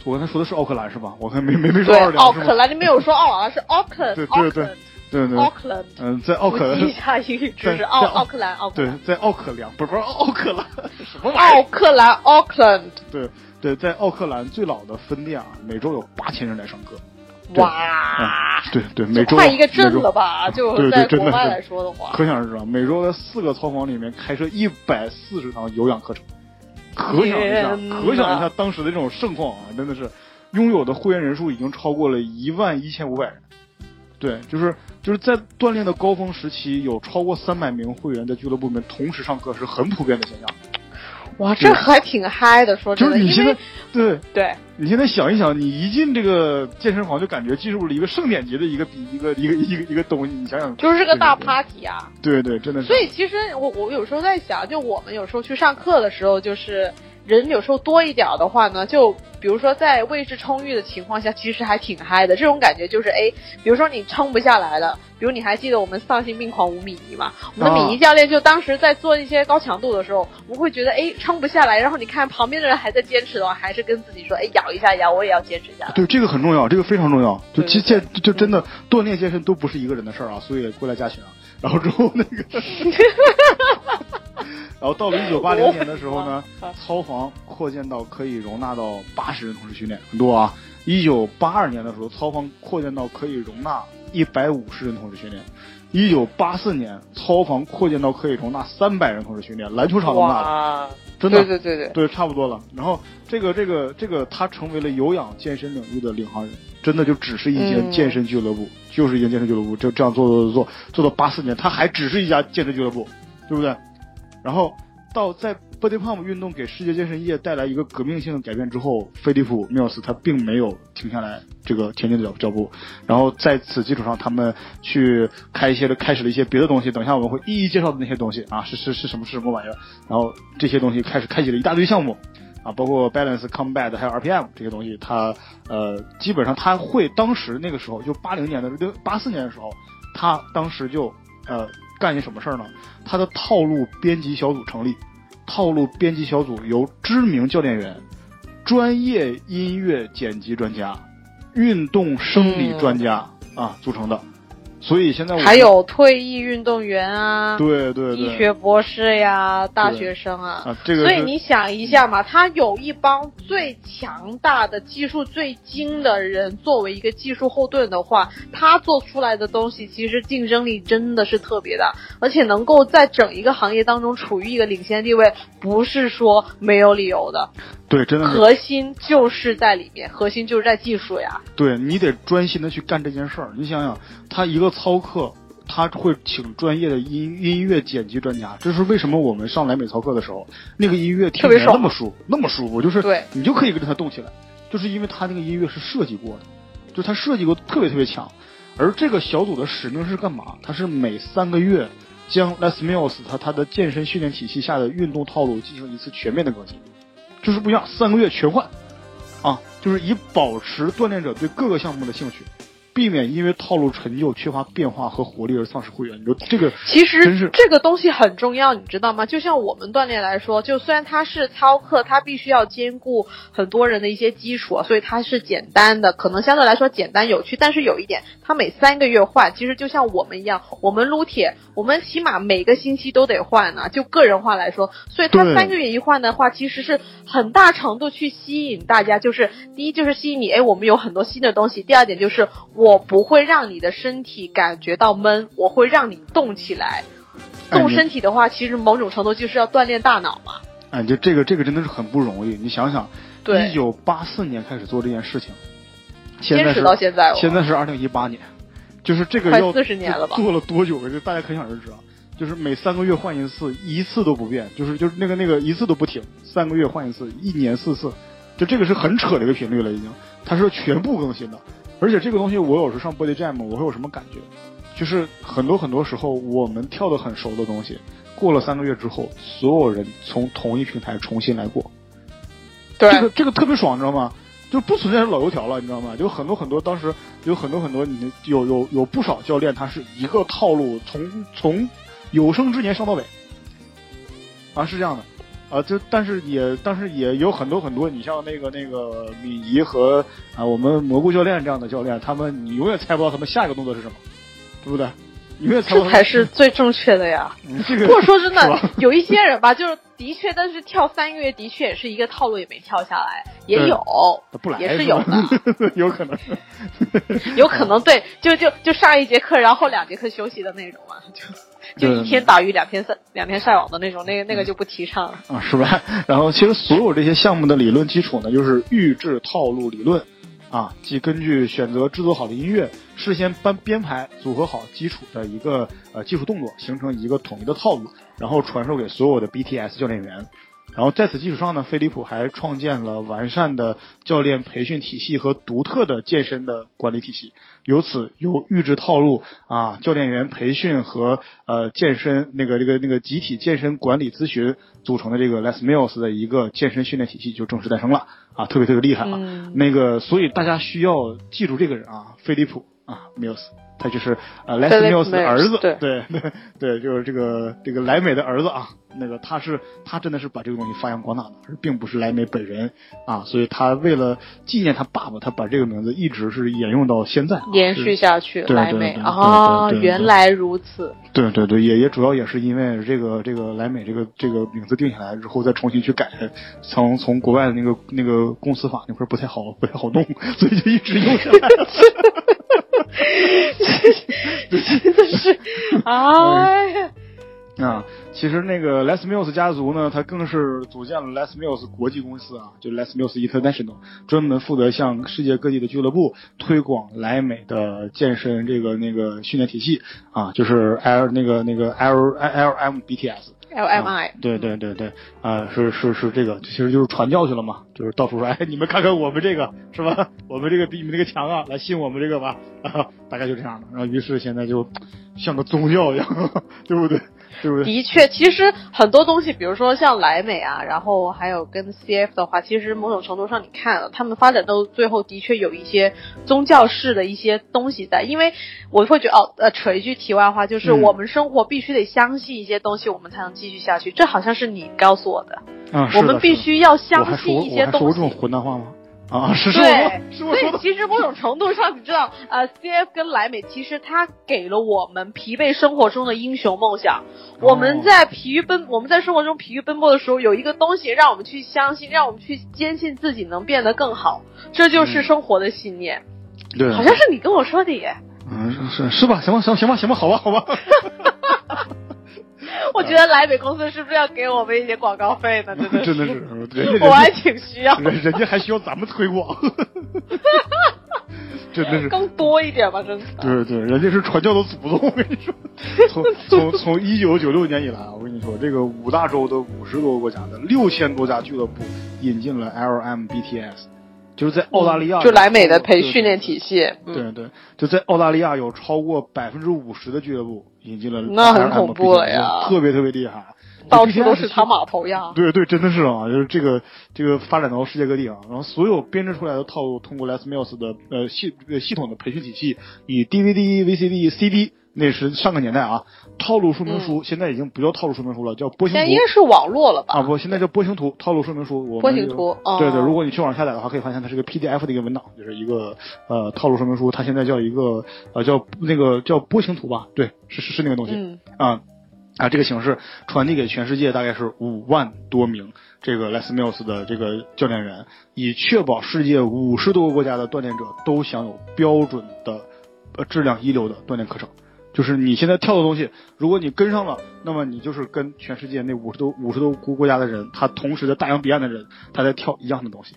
Speaker 1: 我刚才说的是奥克兰是吧？我看没没没说
Speaker 2: 对
Speaker 1: 奥尔，良是吗？
Speaker 2: 奥克兰，你没有说奥尔良是奥克兰，
Speaker 1: 对对对对对，
Speaker 2: 奥克兰，
Speaker 1: 嗯，在奥克兰，
Speaker 2: 下英语知识，
Speaker 1: 在
Speaker 2: 奥
Speaker 1: 在奥
Speaker 2: 奥克兰，奥克
Speaker 1: 对
Speaker 2: 兰，，
Speaker 1: 在奥克良，不是不是奥克兰，什么玩意
Speaker 2: 奥
Speaker 1: 儿？
Speaker 2: 克兰，Auckland，
Speaker 1: 对对，在奥克兰最老的分店啊，每周有八千人来上课。对
Speaker 2: 哇，
Speaker 1: 对对，每周
Speaker 2: 快一个镇了吧？就
Speaker 1: 对对
Speaker 2: 在国外来说的话，
Speaker 1: 可想而知啊，每周在四个操房里面开设一百四十堂有氧课程，可想一下，可想一下当时的这种盛况啊，真的是拥有的会员人数已经超过了一万一千五百人。对，就是就是在锻炼的高峰时期，有超过三百名会员在俱乐部里面同时上课是很普遍的现象。
Speaker 2: 哇，这还挺嗨的，说
Speaker 1: 就
Speaker 2: 真的，
Speaker 1: 是你现在对。
Speaker 2: 对，
Speaker 1: 你现在想一想，你一进这个健身房就感觉进入了一个盛典级的一个比一个一个一个一个东西，你想想，
Speaker 2: 就是个大 party 啊。
Speaker 1: 对对，真的是。
Speaker 2: 所以其实我我有时候在想，就我们有时候去上课的时候，就是人有时候多一点儿的话呢，就比如说在位置充裕的情况下，其实还挺嗨的。这种感觉就是，哎，比如说你撑不下来了，比如你还记得我们丧心病狂五米一嘛？我们的
Speaker 1: 啊
Speaker 2: 米一教练就当时在做一些高强度的时候，我们会觉得，哎，撑不下来。然后你看旁边的人还在坚持的话，还是跟自己说，哎，咬一下牙，我也要坚持下来。
Speaker 1: 对，这个很重要，这个非常重要。就
Speaker 2: 对
Speaker 1: 其
Speaker 2: 对
Speaker 1: 健就真的锻炼健身都不是一个人的事儿啊，所以过来加群啊。然后之后那个，然后到了一九八零年的时候呢
Speaker 2: 啊，
Speaker 1: 操 房扩建到可以容纳到八十人同时训练，很多啊。一九八二年的时候，操房扩建到可以容纳一百五十人同时训练。一九八四年，操房扩建到可以容纳三百人同时训练，篮球场都大了。
Speaker 2: 哇，
Speaker 1: 真的
Speaker 2: 对对对对，
Speaker 1: 对，差不多了。然后这个这个这个，他成为了有氧健身领域的领航人，真的就只是一间
Speaker 2: 嗯
Speaker 1: 健身俱乐部，就是一间健身俱乐部，就这样做做做做做到八四年，他还只是一家健身俱乐部，对不对？然后到在 Body Pump 运动给世界健身业带来一个革命性的改变之后，菲利普缪斯他并没有停下来这个前进的脚脚步，然后在此基础上，他们去开一些的开始了一些别的东西，等一下我们会一一介绍的那些东西。啊，是是是什么是什么玩意儿，然后这些东西开始开启了一大堆项目。啊，包括 balance、combat 还有 RPM 这些东西，它呃基本上它会当时那个时候就八零年的六八四年的时候，他当时就呃干些什么事儿呢？他的套路编辑小组成立，套路编辑小组由知名教练员、专业音乐剪辑专家、运动生理专家、啊组成的，所以现在
Speaker 2: 还有退役运动员啊，
Speaker 1: 对对对
Speaker 2: 医学博士呀，大学生啊。
Speaker 1: 啊这个
Speaker 2: 所以你想一下嘛，他有一帮最强大的、技术最精的人作为一个技术后盾的话，他做出来的东西其实竞争力真的是特别大，而且能够在整一个行业当中处于一个领先地位，不是说没有理由的。
Speaker 1: 对真的
Speaker 2: 核心就是在里面，核心就是在技术呀。
Speaker 1: 对你得专心的去干这件事儿。你想想，他一个操课，他会请专业的音音乐剪辑专家，这是为什么我们上莱美操课的时候，那个音乐听起来
Speaker 2: 特别爽
Speaker 1: 那么舒服，那么舒服，就是
Speaker 2: 对
Speaker 1: 你就可以跟着他动起来，就是因为他那个音乐是设计过的，就他设计过特别特别强。而这个小组的使命是干嘛？他是每三个月将 Les Mills 他他的健身训练体系下的运动套路进行一次全面的更新，就是不一样，三个月全换。啊，就是以保持锻炼者对各个项目的兴趣，避免因为套路陈旧、缺乏变化和活力而丧失会员。你说这个
Speaker 2: 其实这个东西很重要，你知道吗？就像我们锻炼来说，就虽然它是操课，它必须要兼顾很多人的一些基础，所以它是简单的，可能相对来说简单有趣。但是有一点，它每三个月换，其实就像我们一样，我们撸铁，我们起码每个星期都得换呢。就个人化来说，所以它三个月一换的话，其实是很大程度去吸引大家。就是第一就是吸引你，哎，我们有很多新的东西；第二点就是我不会让你的身体感觉到闷，我会让你动起来。动身体的话，其实某种程度就是要锻炼大脑嘛。
Speaker 1: 哎，就这个这个真的是很不容易。你想想，
Speaker 2: 对
Speaker 1: 一九八四年开始做这件事情，
Speaker 2: 坚持
Speaker 1: 是
Speaker 2: 到现在哦
Speaker 1: 现在是二零一八年，就是这个要
Speaker 2: 快40年了吧
Speaker 1: 做了多久了？就大家可想而知啊。就是每三个月换一次，一次都不变，就是就是那个那个一次都不停，三个月换一次，一年四次，就这个是很扯的一个频率了，已经，它是全部更新的。而且这个东西，我有时候上 Body Jam，我会有什么感觉？就是很多很多时候，我们跳的很熟的东西，过了三个月之后，所有人从同一平台重新来过，
Speaker 2: 对
Speaker 1: 这个这个特别爽，你知道吗？就不存在老油条了，你知道吗？就很多很多，当时有很多很多，你有有有不少教练，他是一个套路，从从有生之年上到尾，啊，是这样的。啊，就但是也但是也有很多很多，你像那个那个米仪和啊我们蘑菇教练这样的教练，他们你永远猜不到他们下一个动作是什么，对不对？
Speaker 2: 这才是最正确的呀。
Speaker 1: 嗯这个。
Speaker 2: 或者说真的，有一些人吧，就是的确，但是跳三个月的确也是一个套路，也没跳下来，也有，
Speaker 1: 不来
Speaker 2: 也是有的，
Speaker 1: 有可能。
Speaker 2: 有可能对，就就就上一节课，然后两节课休息的那种嘛，就就一天打鱼两天晒两天晒网的那种，那个那个就不提倡了。
Speaker 1: 啊，是吧？然后其实所有这些项目的理论基础呢，就是预制套路理论啊，即根据选择制作好的音乐，事先编编排组合好基础的一个呃技术动作，形成一个统一的套路，然后传授给所有的 BTS 教练员。然后在此基础上呢，飞利浦还创建了完善的教练培训体系和独特的健身的管理体系，由此由预制套路啊、教练员培训和呃健身那个这个那个集体健身管理咨询组成的这个 Les Mills 的一个健身训练体系就正式诞生了啊，特别特别厉害啊！
Speaker 2: 嗯
Speaker 1: 那个所以大家需要记住这个人啊，飞利浦啊 Mills。他就是呃莱斯缪斯的儿子，
Speaker 2: 对
Speaker 1: 对 对对，就是这个这个莱美的儿子啊，那个他是他真的是把这个东西发扬光大的，而并不是莱美本人啊，所以他为了纪念他爸爸，他把这个名字一直是沿用到现在啊，
Speaker 2: 延续下去，莱美啊，原来如此。
Speaker 1: 对对对，也也主要也是因为这个这个莱美这个这个名字定下来之后，再重新去改，从从国外的那个那个公司法那块不太好不太好弄，所以就一直用下来了。
Speaker 2: 真的是，哎呀，
Speaker 1: 啊，其实那个 Les Mills 家族呢，他更是组建了 Les Mills 国际公司啊，就 Les Mills International，专门负责向世界各地的俱乐部推广莱美的健身这个那个训练体系啊，就是 L 那个那个 L L M B T S。
Speaker 2: LMI，
Speaker 1: 对对对对，啊、是是是这个，其实就是传教去了嘛，就是到处说，哎，你们看看我们这个是吧？我们这个比你们那个强啊，来信我们这个吧，啊，大概就这样的。然后于是现在就像个宗教一样，对不对？
Speaker 2: 的确，其实很多东西，比如说像莱美啊，然后还有跟 CF 的话，其实某种程度上你看了，他们发展到最后的确有一些宗教式的一些东西在，因为我会觉得哦，呃，扯一句题外话，就是
Speaker 1: 嗯
Speaker 2: 我们生活必须得相信一些东西，我们才能继续下去。这好像是你告诉我的，
Speaker 1: 嗯，
Speaker 2: 我们必须要相信一些
Speaker 1: 我还说过这种
Speaker 2: 东西。
Speaker 1: 混蛋话吗？啊，是是是我
Speaker 2: 所以。其实某种程度上，你知道，呃，CF 跟莱美其实它给了我们疲惫生活中的英雄梦想。
Speaker 1: 哦
Speaker 2: 我们在疲于奔，我们在生活中疲于奔波的时候，有一个东西让我们去相信，让我们去坚信自己能变得更好，这就是
Speaker 1: 嗯
Speaker 2: 生活的信念。
Speaker 1: 对，
Speaker 2: 好像是你跟我说的耶。
Speaker 1: 嗯是是是吧？行吧行行吧行吧，好吧好吧。
Speaker 2: 我觉得莱美公司是不是要给我们一些广告费呢？真的
Speaker 1: 真的是，
Speaker 2: 我 还挺需要，
Speaker 1: 家人人家还需要咱们推广，真的是。
Speaker 2: 更多一点吧，真的。
Speaker 1: 对对，人家是传教的祖宗，我跟你说，从从从一九九六年以来啊，我跟你说，这个五大洲的五十多个国家的六千多家俱乐部引进了 LMBTS，就是在澳大利亚
Speaker 2: 就莱美的培训练体系，嗯，
Speaker 1: 对对，就在澳大利亚有超过百分之五十的俱乐部引进了
Speaker 2: 那很恐怖了呀
Speaker 1: 特别特别厉害，
Speaker 2: 到处都是他码头呀。
Speaker 1: 对对，真的是啊，就是这个这个发展到世界各地啊，然后所有编制出来的套路，通过 Les Mills 的呃系呃系统的培训体系，以 DVD、VCD、CD，那是上个年代啊，套路说明书、现在已经不叫套路说明书了，叫波形图
Speaker 2: 现在应该是网络了吧？
Speaker 1: 啊，不，现在叫波形图套路说明书。我们
Speaker 2: 波形图哦
Speaker 1: 对对，如果你去网上下载的话，可以发现它是个 PDF 的一个文档，就是一个呃套路说明书，它现在叫一个呃叫那个叫波形图吧，对，是是是那个东西。
Speaker 2: 嗯，
Speaker 1: 啊啊，这个形式传递给全世界大概是五万多名这个 Les Mills 的这个教练员，以确保世界五十多个国家的锻炼者都享有标准的、呃质量一流的锻炼课程。就是你现在跳的东西，如果你跟上了，那么你就是跟全世界那五十多五十多国国家的人，他同时在大洋彼岸的人，他在跳一样的东西。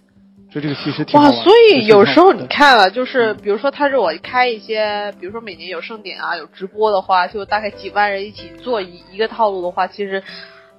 Speaker 1: 所以这个其实挺好
Speaker 2: 哇，所以有时候你看了，就是比如说他是我开一些，比如说每年有盛典啊，有直播的话，就大概几万人一起做一一个套路的话，其实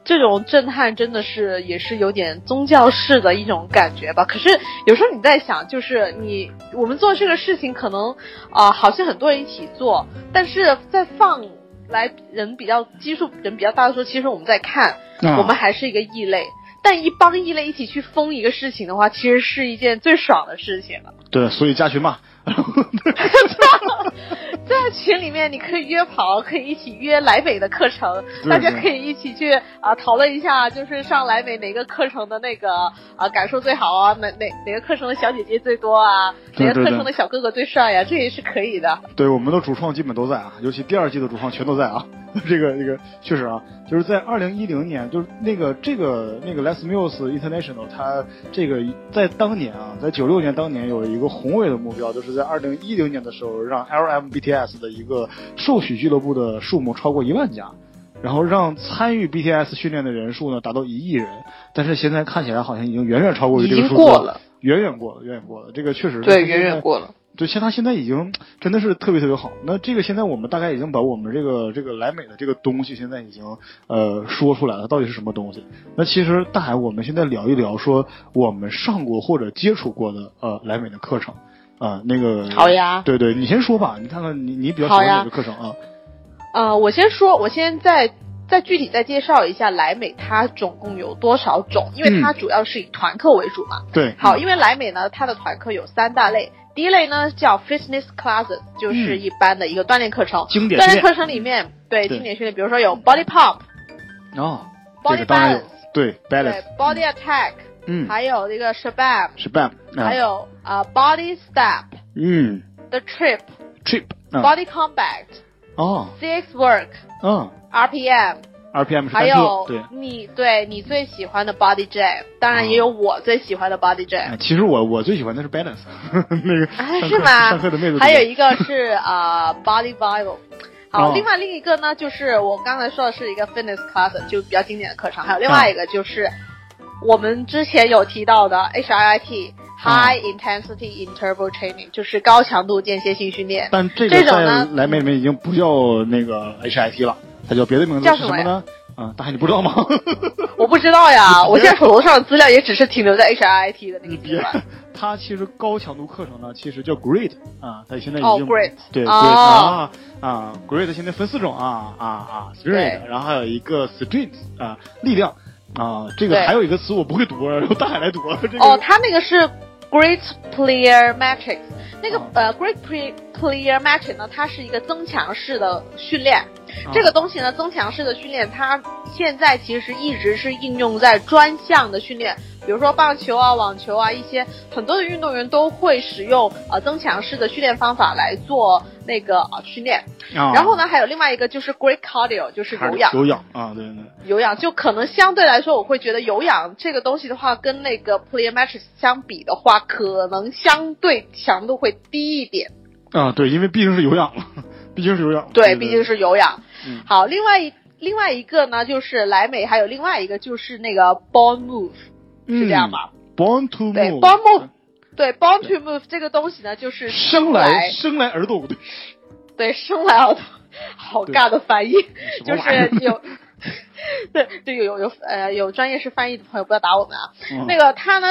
Speaker 2: 这种震撼真的是也是有点宗教式的一种感觉吧。可是有时候你在想，就是你我们做这个事情，可能啊、好像很多人一起做，但是在放来人比较基数人比较大的时候，其实我们在看，
Speaker 1: 啊
Speaker 2: 我们还是一个异类。但一帮异类一起去疯一个事情的话，其实是一件最爽的事情了。
Speaker 1: 对，所以加群嘛。
Speaker 2: 在群里面，你可以约跑，可以一起约莱美的课程，大家可以一起去啊、讨论一下，就是上莱美哪个课程的那个啊、感受最好啊，哪哪哪个课程的小姐姐最多啊，哪个课程的小哥哥最帅呀、这也是可以的。
Speaker 1: 对，我们的主创基本都在啊，尤其第二季的主创全都在啊。这个这个确实啊，就是在二零一零年，就是那个这个那个 Les Mills International，它这个在当年啊，在九六年当年有一个宏伟的目标，就是在二零一零年的时候，让 LMBTS 的一个受许俱乐部的数目超过一万家。然后让参与 BTS 训练的人数呢达到一亿人，但是现在看起来好像已经远远超过于这个数字
Speaker 2: 过了，
Speaker 1: 远远过了，远远过了。这个确实
Speaker 2: 对，远远过了。
Speaker 1: 对，像他现在已经真的是特别特别好。那这个现在我们大概已经把我们这个这个莱美的这个东西现在已经呃说出来了，到底是什么东西？那其实大海，我们现在聊一聊说我们上过或者接触过的呃莱美的课程啊、那个
Speaker 2: 好呀
Speaker 1: 对对，你先说吧，你看看你你比较喜欢哪个课程啊？
Speaker 2: 呃，我先说，我先再再具体再介绍一下莱美它总共有多少种，因为它主要是以团课为主嘛。
Speaker 1: 对，
Speaker 2: 好，因为莱美呢，它的团课有三大类。第一类呢叫 fitness classes，就是
Speaker 1: 嗯
Speaker 2: 一般的一个锻炼课程。
Speaker 1: 经典
Speaker 2: 锻炼课程里面，对
Speaker 1: 对。
Speaker 2: 经典训练，比如说有 body pump、
Speaker 1: 哦，这
Speaker 2: body balance，，
Speaker 1: 对
Speaker 2: 对 balance，body attack，
Speaker 1: 嗯，
Speaker 2: 还有这个 shabam，
Speaker 1: 是 bam，啊。
Speaker 2: 还有啊、body step、
Speaker 1: 嗯。
Speaker 2: the trip、
Speaker 1: trip，啊。
Speaker 2: body combat、
Speaker 1: 哦
Speaker 2: ，CX work、
Speaker 1: 嗯 RPM，，RPM 是
Speaker 2: 还有，
Speaker 1: 对。
Speaker 2: 你对你最喜欢的 body jam，当然也有我最喜欢的 body jam。
Speaker 1: 哎，其实我我最喜欢的是 balance，那个
Speaker 2: 啊，是吗？
Speaker 1: 上课的妹子，
Speaker 2: 还有一个是啊、body bible。好，
Speaker 1: 哦
Speaker 2: 另外另一个呢，就是我刚才说的是一个 fitness class，就比较经典的课程。还有另外一个就是我们之前有提到的 HIIT、High Intensity Interval Training，就是高强度间歇性训练。
Speaker 1: 但这个在
Speaker 2: 这种呢
Speaker 1: 莱美里面已经不叫那个 HIIT 了，它叫别的名字
Speaker 2: 叫什么呀
Speaker 1: 是什么呢？啊，大海你不知道吗？
Speaker 2: 我不知道呀，我现在手头上的资料也只是停留在 HIIT 的那个阶
Speaker 1: 你别
Speaker 2: 段。，
Speaker 1: 它其实高强度课程呢，其实叫 Great 啊，它现在已
Speaker 2: 哦
Speaker 1: 经、
Speaker 2: ，Great
Speaker 1: 对
Speaker 2: 哦
Speaker 1: Great 啊啊，Great 现在分四种啊啊啊
Speaker 2: 对
Speaker 1: ，Strength，然后还有一个 Strength 啊，力量啊，这个还有一个词我不会读，然后大海来读，这个
Speaker 2: 哦，它那个是 Great Player Matrix，那个、
Speaker 1: 哦
Speaker 2: 呃 Great Play Player Matrix 呢，它是一个增强式的训练。
Speaker 1: 啊
Speaker 2: 这个东西呢，增强式的训练，它现在其实一直是应用在专项的训练，比如说棒球啊、网球啊，一些很多的运动员都会使用呃增强式的训练方法来做那个呃训练。
Speaker 1: 啊，
Speaker 2: 然后呢，还有另外一个就是 Great Cardio，就是有氧。
Speaker 1: 有氧啊，对对对。
Speaker 2: 有氧就可能相对来说，我会觉得有氧这个东西的话，跟那个 Plyometrics 相比的话，可能相对强度会低一点。
Speaker 1: 啊，对，因为毕竟是有氧了，毕竟是有氧。
Speaker 2: 对，毕竟是有氧。
Speaker 1: 嗯
Speaker 2: 好，另外一另外一个呢，就是莱美，还有另外一个就是那个 Born Move，是这样吧
Speaker 1: ？？Born to move。
Speaker 2: ，Born Move，对，Born to Move 这个东西呢，就是
Speaker 1: 生来生来而动，对，
Speaker 2: 对生来耳朵，好尬的翻译，就是有。对对，有有有呃有专业是翻译的朋友不要打我们啊。
Speaker 1: 嗯
Speaker 2: 那个他呢，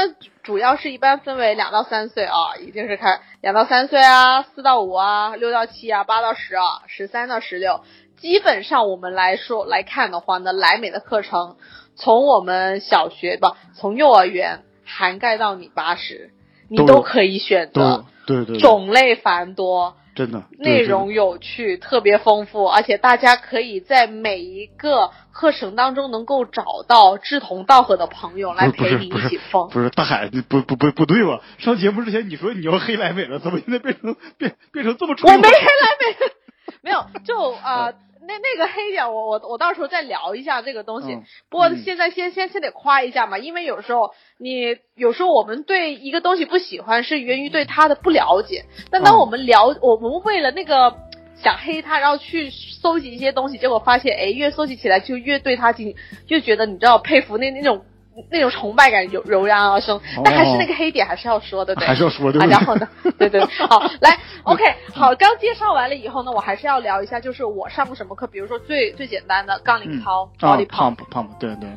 Speaker 2: 主要是一般分为两到三岁啊，一定是开两到三岁啊，四到五啊，六到七啊，八到十啊，十三到十六。基本上我们来说来看的话呢，莱美的课程从我们小学不从幼儿园涵盖到你八十，你
Speaker 1: 都
Speaker 2: 可以选择，
Speaker 1: 对对对，
Speaker 2: 种类繁多。
Speaker 1: 真的
Speaker 2: 内容有趣，特别丰富，而且大家可以在每一个课程当中能够找到志同道合的朋友来陪你一起疯。
Speaker 1: 不是大海，不不不不对吧？上节目之前你说你要黑莱美了，怎么现在变成变变成这么丑？
Speaker 2: 我没黑莱美，没有，就呃。那那个黑点，我我我到时候再聊一下这个东西。
Speaker 1: 嗯
Speaker 2: 不过
Speaker 1: 嗯
Speaker 2: 现在先先先得夸一下嘛，因为有时候你有时候我们对一个东西不喜欢，是源于对它的不了解。但当
Speaker 1: 嗯
Speaker 2: 我们了，我们为了那个想黑它，然后去搜集一些东西，结果发现，哎，越搜集起来就越对它进，就觉得你知道佩服那那种那种崇拜感油油然而生。但还是那个黑点还是要说的，对。
Speaker 1: 还是要说的？
Speaker 2: 然后呢？对对，好，来，OK，好，刚介绍完了以后呢，我还是要聊一下，就是我上过什么课，比如说最最简单的杠铃操、
Speaker 1: 啊
Speaker 2: body pump，pump
Speaker 1: pump，对对。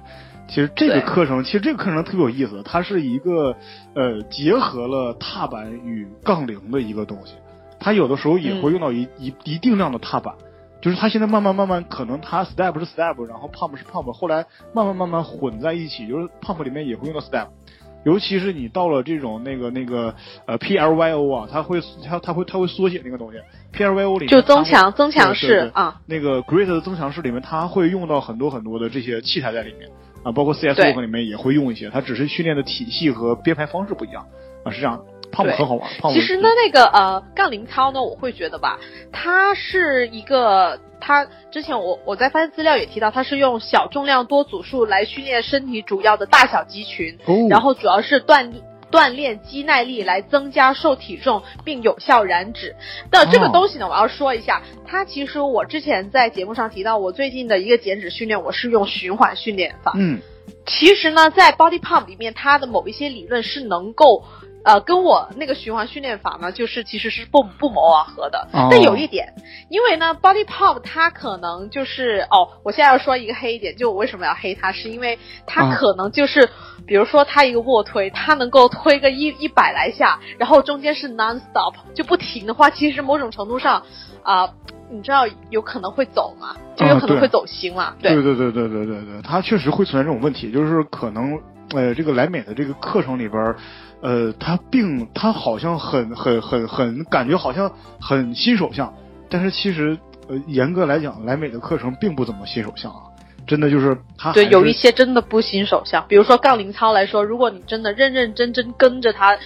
Speaker 1: 其实这个课程，其实这个课程特别有意思，它是一个呃结合了踏板与杠铃的一个东西。它有的时候也会用到一、一一定量的踏板，就是它现在慢慢慢慢，可能它 step 是 step，然后 pump 是 pump，后来慢慢慢慢混在一起，就是 pump 里面也会用到 step。尤其是你到了这种那个那个呃 PLYO 啊，它会它它会它会缩写那个东西，PLYO 里面
Speaker 2: 就增强增强式啊，
Speaker 1: 那个 Great 的增强式里面，它会用到很多很多的这些器材在里面。啊，包括 CS
Speaker 2: 对。
Speaker 1: Walk 里面也会用一些，它只是训练的体系和编排方式不一样。啊，是这样的。胖很好玩，
Speaker 2: 其实呢，那个呃杠铃操呢，我会觉得吧，它是一个，它之前我我在翻资料也提到，它是用小重量多组数来训练身体主要的大小肌群，
Speaker 1: 哦，
Speaker 2: 然后主要是锻炼。锻炼肌耐力来增加瘦体重并有效燃脂。那这个
Speaker 1: 哦
Speaker 2: 东西呢，我要说一下，它其实我之前在节目上提到，我最近的一个减脂训练，我是用循环训练法。
Speaker 1: 嗯
Speaker 2: 其实呢，在 Body Pump 里面，它的某一些理论是能够，呃，跟我那个循环训练法呢，就是其实是不不谋而合的。
Speaker 1: 哦
Speaker 2: 但有一点，因为呢，Body Pump 它可能就是哦，我现在要说一个黑点，就我为什么要黑它，是因为它
Speaker 1: 啊
Speaker 2: 可能就是，比如说它一个卧推，它能够推个一一百来下，然后中间是 non stop 就不停的话，其实某种程度上，啊、你知道有可能会走嘛，就有可能会走心嘛，
Speaker 1: 对对对对对对对，它确实会存在这种问题，就是可能呃，这个莱美的这个课程里边儿，呃，他并他好像很很很很感觉好像很新手相，但是其实呃，严格来讲，莱美的课程并不怎么新手相啊，真的就是他
Speaker 2: 对，有一些真的不新手相，比如说杠铃操来说，如果你真的认认真真跟着它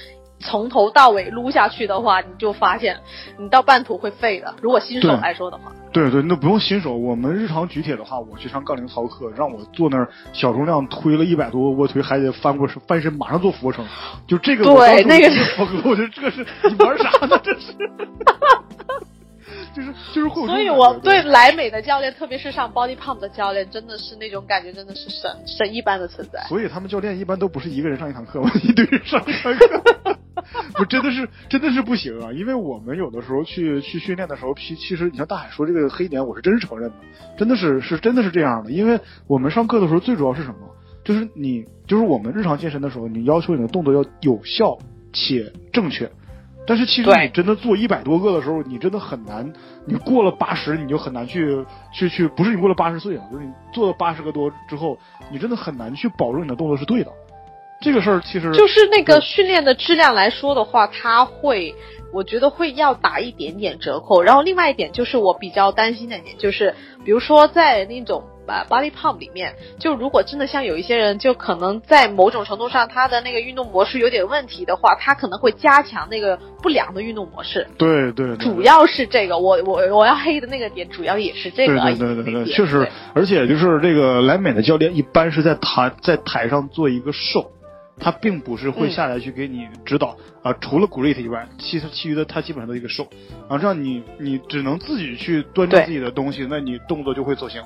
Speaker 2: 从头到尾撸下去的话，你就发现你到半途会废的。如果新手来说的话，
Speaker 1: 对对，那不用新手。我们日常举铁的话，我去上杠铃操课，让我坐那儿小重量推了一百多个卧推，还得翻过翻身，马上做俯卧撑。就这个
Speaker 2: 对那个
Speaker 1: 就是疯了，我觉得这个是你玩啥呢？这是，就是就是会
Speaker 2: 所以我对莱美的教练，特别是上 Body Pump 的教练，真的是那种感觉，真的是神神一般的存在。
Speaker 1: 所以他们教练一般都不是一个人上一堂课嘛，一堆人上一堂课。不真的是真的是不行啊！因为我们有的时候去去训练的时候，其其实你像大海说这个黑点，我是真是承认的，真的是是真的是这样的。因为我们上课的时候，最主要是什么？就是你就是我们日常健身的时候，你要求你的动作要有效且正确。但是其实你真的做一百多个的时候，你真的很难。你过了八十，你就很难去去去，不是你过了八十岁啊，就是你做了八十个多之后，你真的很难去保证你的动作是对的。这个事儿其实
Speaker 2: 就是那个训练的质量来说的话，它会，我觉得会要打一点点折扣。然后另外一点就是我比较担心的一点，就是比如说在那种呃 body pump 里面，就如果真的像有一些人，就可能在某种程度上他的那个运动模式有点问题的话，他可能会加强那个不良的运动模式。
Speaker 1: 对对对，
Speaker 2: 主要是这个，我我我要黑的那个点，主要也是这个。
Speaker 1: 对对对对，确实，而且就是这个莱美的教练一般是在台在台上做一个 show，他并不是会
Speaker 2: 嗯
Speaker 1: 下来去给你指导啊、除了 great 以外，其实其余的他基本上都一个 show，然后这样你你只能自己去端正自己的东西，那你动作就会走形。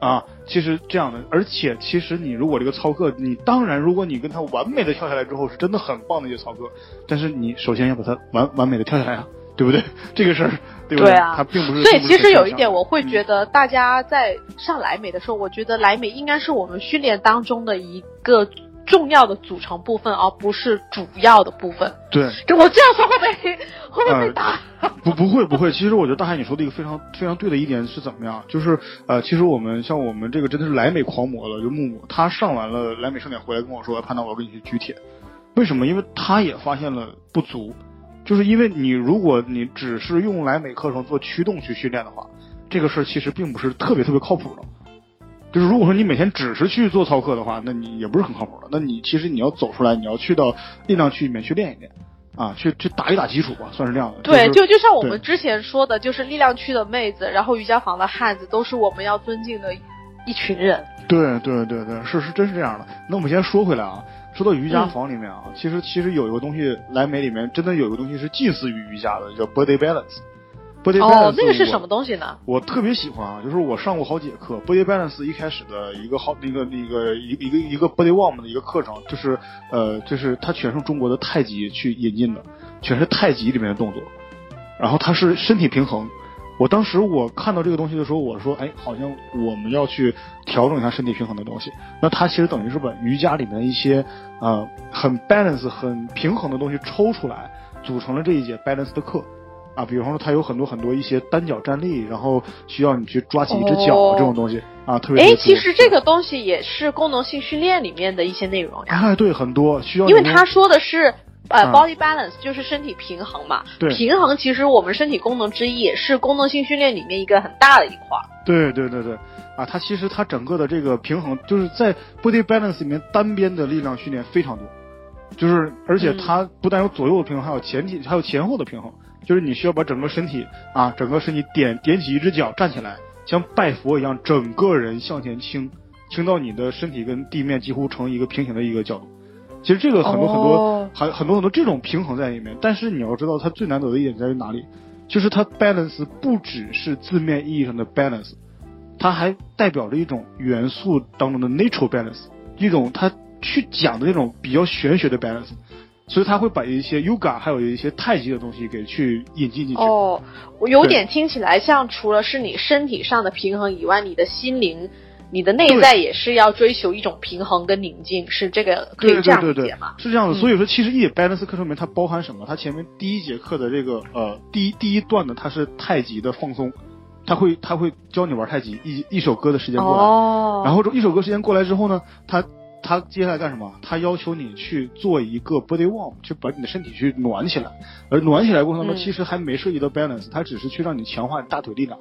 Speaker 1: 啊，其实这样的，而且其实你如果这个操课，你当然如果你跟他完美的跳下来之后，是真的很棒的一些操课，但是你首先要把它完完美的跳下来啊，对不对？这个事儿，对不
Speaker 2: 对啊
Speaker 1: 它并不是。
Speaker 2: 所以其实有一点，我会觉得大家在上莱美的时候，我觉得莱美应该是我们训练当中的一个重要的组成部分，而不是主要的部分。
Speaker 1: 对，
Speaker 2: 就我这样说会不会会不会被打？
Speaker 1: 不不会不会，其实我觉得大海你说的一个非常非常对的一点是怎么样？就是呃，其实我们像我们这个真的是莱美狂魔了，就木木，他上完了莱美盛典回来跟我说，潘导我要跟你去举铁，为什么？因为他也发现了不足，就是因为你如果你只是用莱美课程做驱动去训练的话，这个事儿其实并不是特别特别靠谱的。就是如果说你每天只是去做操课的话，那你也不是很靠谱的。那你其实你要走出来，你要去到力量区里面去练一练，啊，去去打一打基础吧，算是这样的。
Speaker 2: 对，
Speaker 1: 是
Speaker 2: 就就像我们之前说的，就是力量区的妹子，然后瑜伽房的汉子，都是我们要尊敬的一群人。
Speaker 1: 对对对对，是是真是这样的。那我们先说回来啊，说到瑜伽房里面啊，其实其实有一个东西，莱美里面真的有一个东西是近似于瑜伽的，叫 body balance。Body balance
Speaker 2: 哦，那个是什么东西呢？
Speaker 1: 我特别喜欢啊，就是我上过好几节课，body balance 一开始的一个好那个那个一一个一个 body warm 的一个课程，就是呃就是它全是中国的太极去引进的，全是太极里面的动作，然后它是身体平衡。我当时我看到这个东西的时候，我说，哎，好像我们要去调整一下身体平衡的东西。那它其实等于是把瑜伽里面一些呃很 balance 很平衡的东西抽出来，组成了这一节 balance 的课。啊，比方说它有很多很多一些单脚站立，然后需要你去抓起一只脚、
Speaker 2: 哦
Speaker 1: 这种东西啊，特别
Speaker 2: 哎，其实这个东西也是功能性训练里面的一些内容呀。
Speaker 1: 哎对很多需要
Speaker 2: 因为他说的是呃、
Speaker 1: 嗯
Speaker 2: body balance，就是身体平衡嘛。
Speaker 1: 对
Speaker 2: 平衡其实我们身体功能之一，也是功能性训练里面一个很大的一块儿。
Speaker 1: 对对对对，啊，它其实它整个的这个平衡，就是在 body balance 里面单边的力量训练非常多，就是而且
Speaker 2: 嗯
Speaker 1: 它不但有左右的平衡，还有前体还有前后的平衡，就是你需要把整个身体啊，整个身体点点起一只脚站起来，像拜佛一样，整个人向前倾，倾到你的身体跟地面几乎成一个平行的一个角度。其实这个很多很多
Speaker 2: 哦。
Speaker 1: 很很多很多这种平衡在里面，但是你要知道它最难得的一点在于哪里，就是它 balance 不只是字面意义上的 balance，它还代表着一种元素当中的 natural balance，一种它去讲的那种比较玄学的 balance，所以他会把一些 yoga 还有一些太极的东西给去引进进去。
Speaker 2: 哦，我有点听起来像除了是你身体上的平衡以外，你的心灵、你的内在也是要追求一种平衡跟宁静，是这个可以这样
Speaker 1: 对对对
Speaker 2: 理解吗？，
Speaker 1: 是这样的。
Speaker 2: 嗯
Speaker 1: 所以说，其实一节 balance 课程里面它包含什么？它前面第一节课的这个呃第一第一段呢，它是太极的放松，他会他会教你玩太极，一一首歌的时间过来，
Speaker 2: 哦，
Speaker 1: 然后这一首歌时间过来之后呢，他他接下来干什么？他要求你去做一个 body warm，去把你的身体去暖起来。而暖起来过程当中，
Speaker 2: 嗯
Speaker 1: 其实还没涉及到 balance，它只是去让你强化你大腿力量，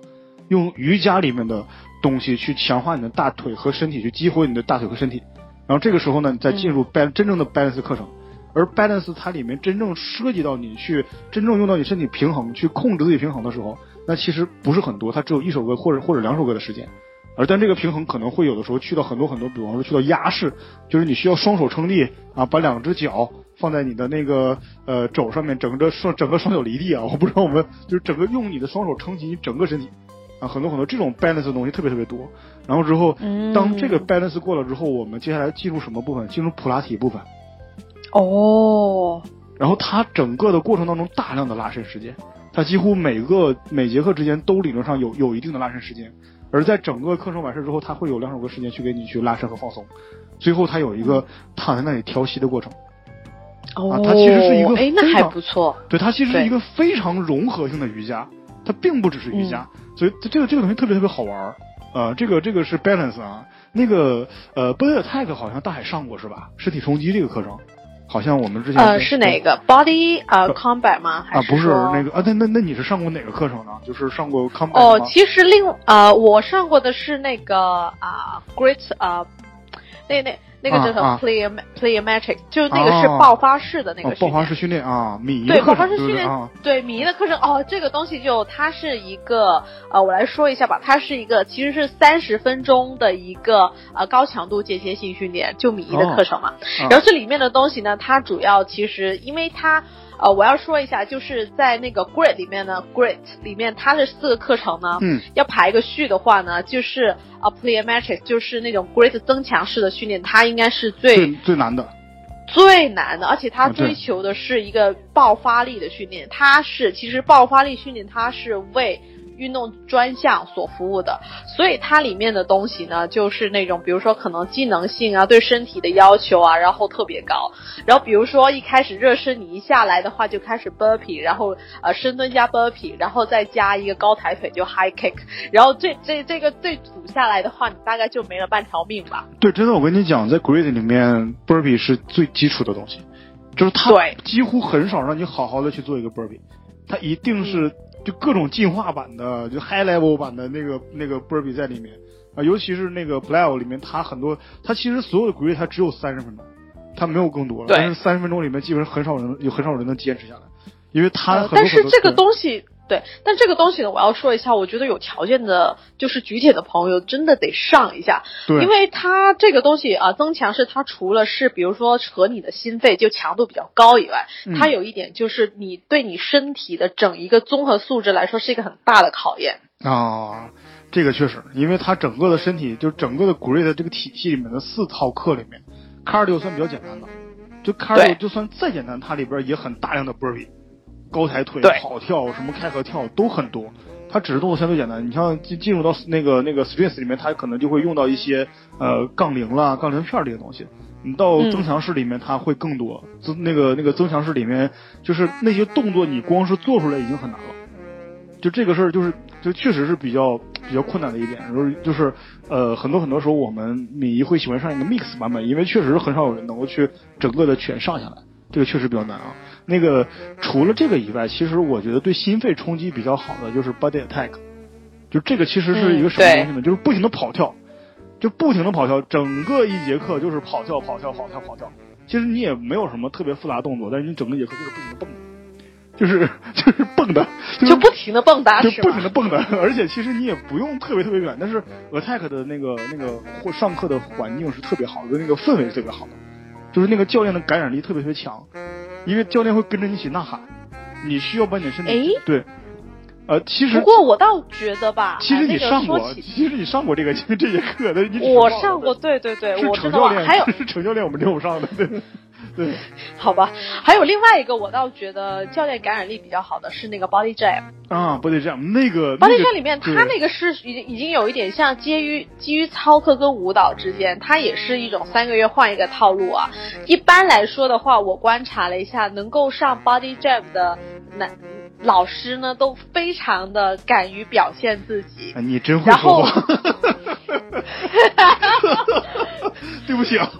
Speaker 1: 用瑜伽里面的东西去强化你的大腿和身体，去激活你的大腿和身体。然后这个时候呢，你再进入 balance、真正的 balance 课程。而 balance 它里面真正涉及到你去真正用到你身体平衡，去控制自己平衡的时候，那其实不是很多，它只有一首歌或者或者两首歌的时间。而但这个平衡可能会有的时候去到很多很多，比方说去到压式，就是你需要双手撑地啊，把两只脚放在你的那个呃肘上面，整个双整个双脚离地啊，我不知道我们就是整个用你的双手撑起你整个身体啊，很多很多这种 balance 的东西特别特别多。然后之后，
Speaker 2: 嗯
Speaker 1: 当这个 balance 过了之后，我们接下来进入什么部分？进入普拉提部分。
Speaker 2: 哦，
Speaker 1: 然后它整个的过程当中大量的拉伸时间，它几乎每个每节课之间都理论上有有一定的拉伸时间，而在整个课程完事之后，他会有两首歌时间去给你去拉伸和放松，最后他有一个躺在那里调息的过程。
Speaker 2: 哦，
Speaker 1: 它其实是一个
Speaker 2: 哎，那还不错。
Speaker 1: 对，它其实是一个非常融合性的瑜伽，它并不只是瑜伽，所以这这个这个东西特别特别好玩儿。呃，这个这个是 balance 啊，那个呃 body attack 好像大海上过是吧？身体冲击这个课程，好像我们之前
Speaker 2: 呃，是哪个 body 呃 combat 吗？还
Speaker 1: 啊？不是那个啊？那那那你是上过哪个课程呢？就是上过 combat
Speaker 2: 哦，其实另呃，我上过的是那个啊、great 啊、那那那个叫什么
Speaker 1: 啊
Speaker 2: play playmatic，就是那个是
Speaker 1: 哦
Speaker 2: 爆发式的那个。
Speaker 1: 爆发式训练啊，米仪
Speaker 2: 对爆发式训练
Speaker 1: 对
Speaker 2: 米仪的课程哦，这个东西就它是一个呃，我来说一下吧，它是一个其实是三十分钟的一个呃高强度间歇性训练，就米仪的课程嘛。
Speaker 1: 啊
Speaker 2: 然后这里面的东西呢，它主要其实因为它呃，我要说一下，就是在那个 Grit 里面呢，Grit 里面它的四个课程呢，
Speaker 1: 嗯
Speaker 2: 要排一个序的话呢，就是呃 Plyometric，就是那种 Grit 增强式的训练，它应该是最
Speaker 1: 最最难的
Speaker 2: 最难的，而且它追求的是一个爆发力的训练。它是其实爆发力训练，它是为运动专项所服务的，所以它里面的东西呢，就是那种比如说可能技能性啊，对身体的要求啊，然后特别高。然后比如说一开始热身，你一下来的话就开始 burpee，然后呃深蹲加 burpee，然后再加一个高抬腿就 high kick，然后这这这个最组下来的话，你大概就没了半条命吧。
Speaker 1: 对，真的，我跟你讲，在 grade 里面，burpee 是最基础的东西，就是它
Speaker 2: 对
Speaker 1: 几乎很少让你好好的去做一个 burpee，它一定是就各种进化版的，就 high level 版的那个那个 burpee 在里面。啊，尤其是那个 b l a 里面，它很多，它其实所有的 Grid 它只有三十分钟，它没有更多了，
Speaker 2: 对。
Speaker 1: 但是三十分钟里面基本上很少人有很少人能坚持下来，因为它
Speaker 2: 呃
Speaker 1: 很多很多
Speaker 2: 但是这个东西，对，但这个东西呢，我要说一下，我觉得有条件的，就是举铁的朋友真的得上一下，
Speaker 1: 对，
Speaker 2: 因为它这个东西啊、增强是它除了是比如说和你的心肺就强度比较高以外，
Speaker 1: 嗯
Speaker 2: 它有一点就是你对你身体的整一个综合素质来说是一个很大的考验。
Speaker 1: 啊，这个确实，因为它整个的身体，就整个的 Grid 这个体系里面的四套课里面，Cardio 算比较简单的，就 Cardio 就算再简单，它里边也很大量的 burpee，高抬腿、跑跳、什么开合跳都很多。它只是动作相对简单，你像进进入到那个那个 strength 里面，它可能就会用到一些呃杠铃啦、杠铃片儿这些东西。你到
Speaker 2: 嗯
Speaker 1: 增强式里面，它会更多。增那个那个增强式里面，就是那些动作，你光是做出来已经很难了。就这个事儿，就是就确实是比较比较困难的一点，就是就是呃，很多很多时候我们米仪会喜欢上一个 mix 版本，因为确实很少有人能够去整个的全上下来，这个确实比较难啊。那个除了这个以外，其实我觉得对心肺冲击比较好的就是 body attack，就这个其实是一个什么东西呢？就是不停的跑跳，就不停的跑跳，整个一节课就是跑跳跑跳跑跳跑跳。其实你也没有什么特别复杂的动作，但是你整个节课就是不停的蹦，就是 就是蹦的，就是
Speaker 2: 就不停的蹦跶
Speaker 1: 就不停？的蹦跶，而且其实你也不用特别特别远，但是 attack 的那个那个或上课的环境是特别好的，那个氛围是特别好的，就是那个教练的感染力特别特别强，因为教练会跟着你一起呐喊，你需要把你的身体
Speaker 2: 诶
Speaker 1: 对，呃，其实
Speaker 2: 不过我倒觉得吧，
Speaker 1: 其实你
Speaker 2: 啊那个
Speaker 1: 上过，其实你上过这个 这节课，的你
Speaker 2: 我上过，对对对，
Speaker 1: 是
Speaker 2: 我
Speaker 1: 程教练，
Speaker 2: 真的忘了。还有
Speaker 1: 是程教练我们领我上的，对 对
Speaker 2: 好吧，还有另外一个我倒觉得教练感染力比较好的是那个 Body Jam。
Speaker 1: 啊，body jam 那个
Speaker 2: Body Jam 里面，
Speaker 1: 对
Speaker 2: 它那个是已经已经有一点像基于基于操课跟舞蹈之间，它也是一种三个月换一个套路啊。一般来说的话，我观察了一下，能够上 Body Jam 的男老师呢，都非常的敢于表现自己。
Speaker 1: 哎你真会说话，对不起啊。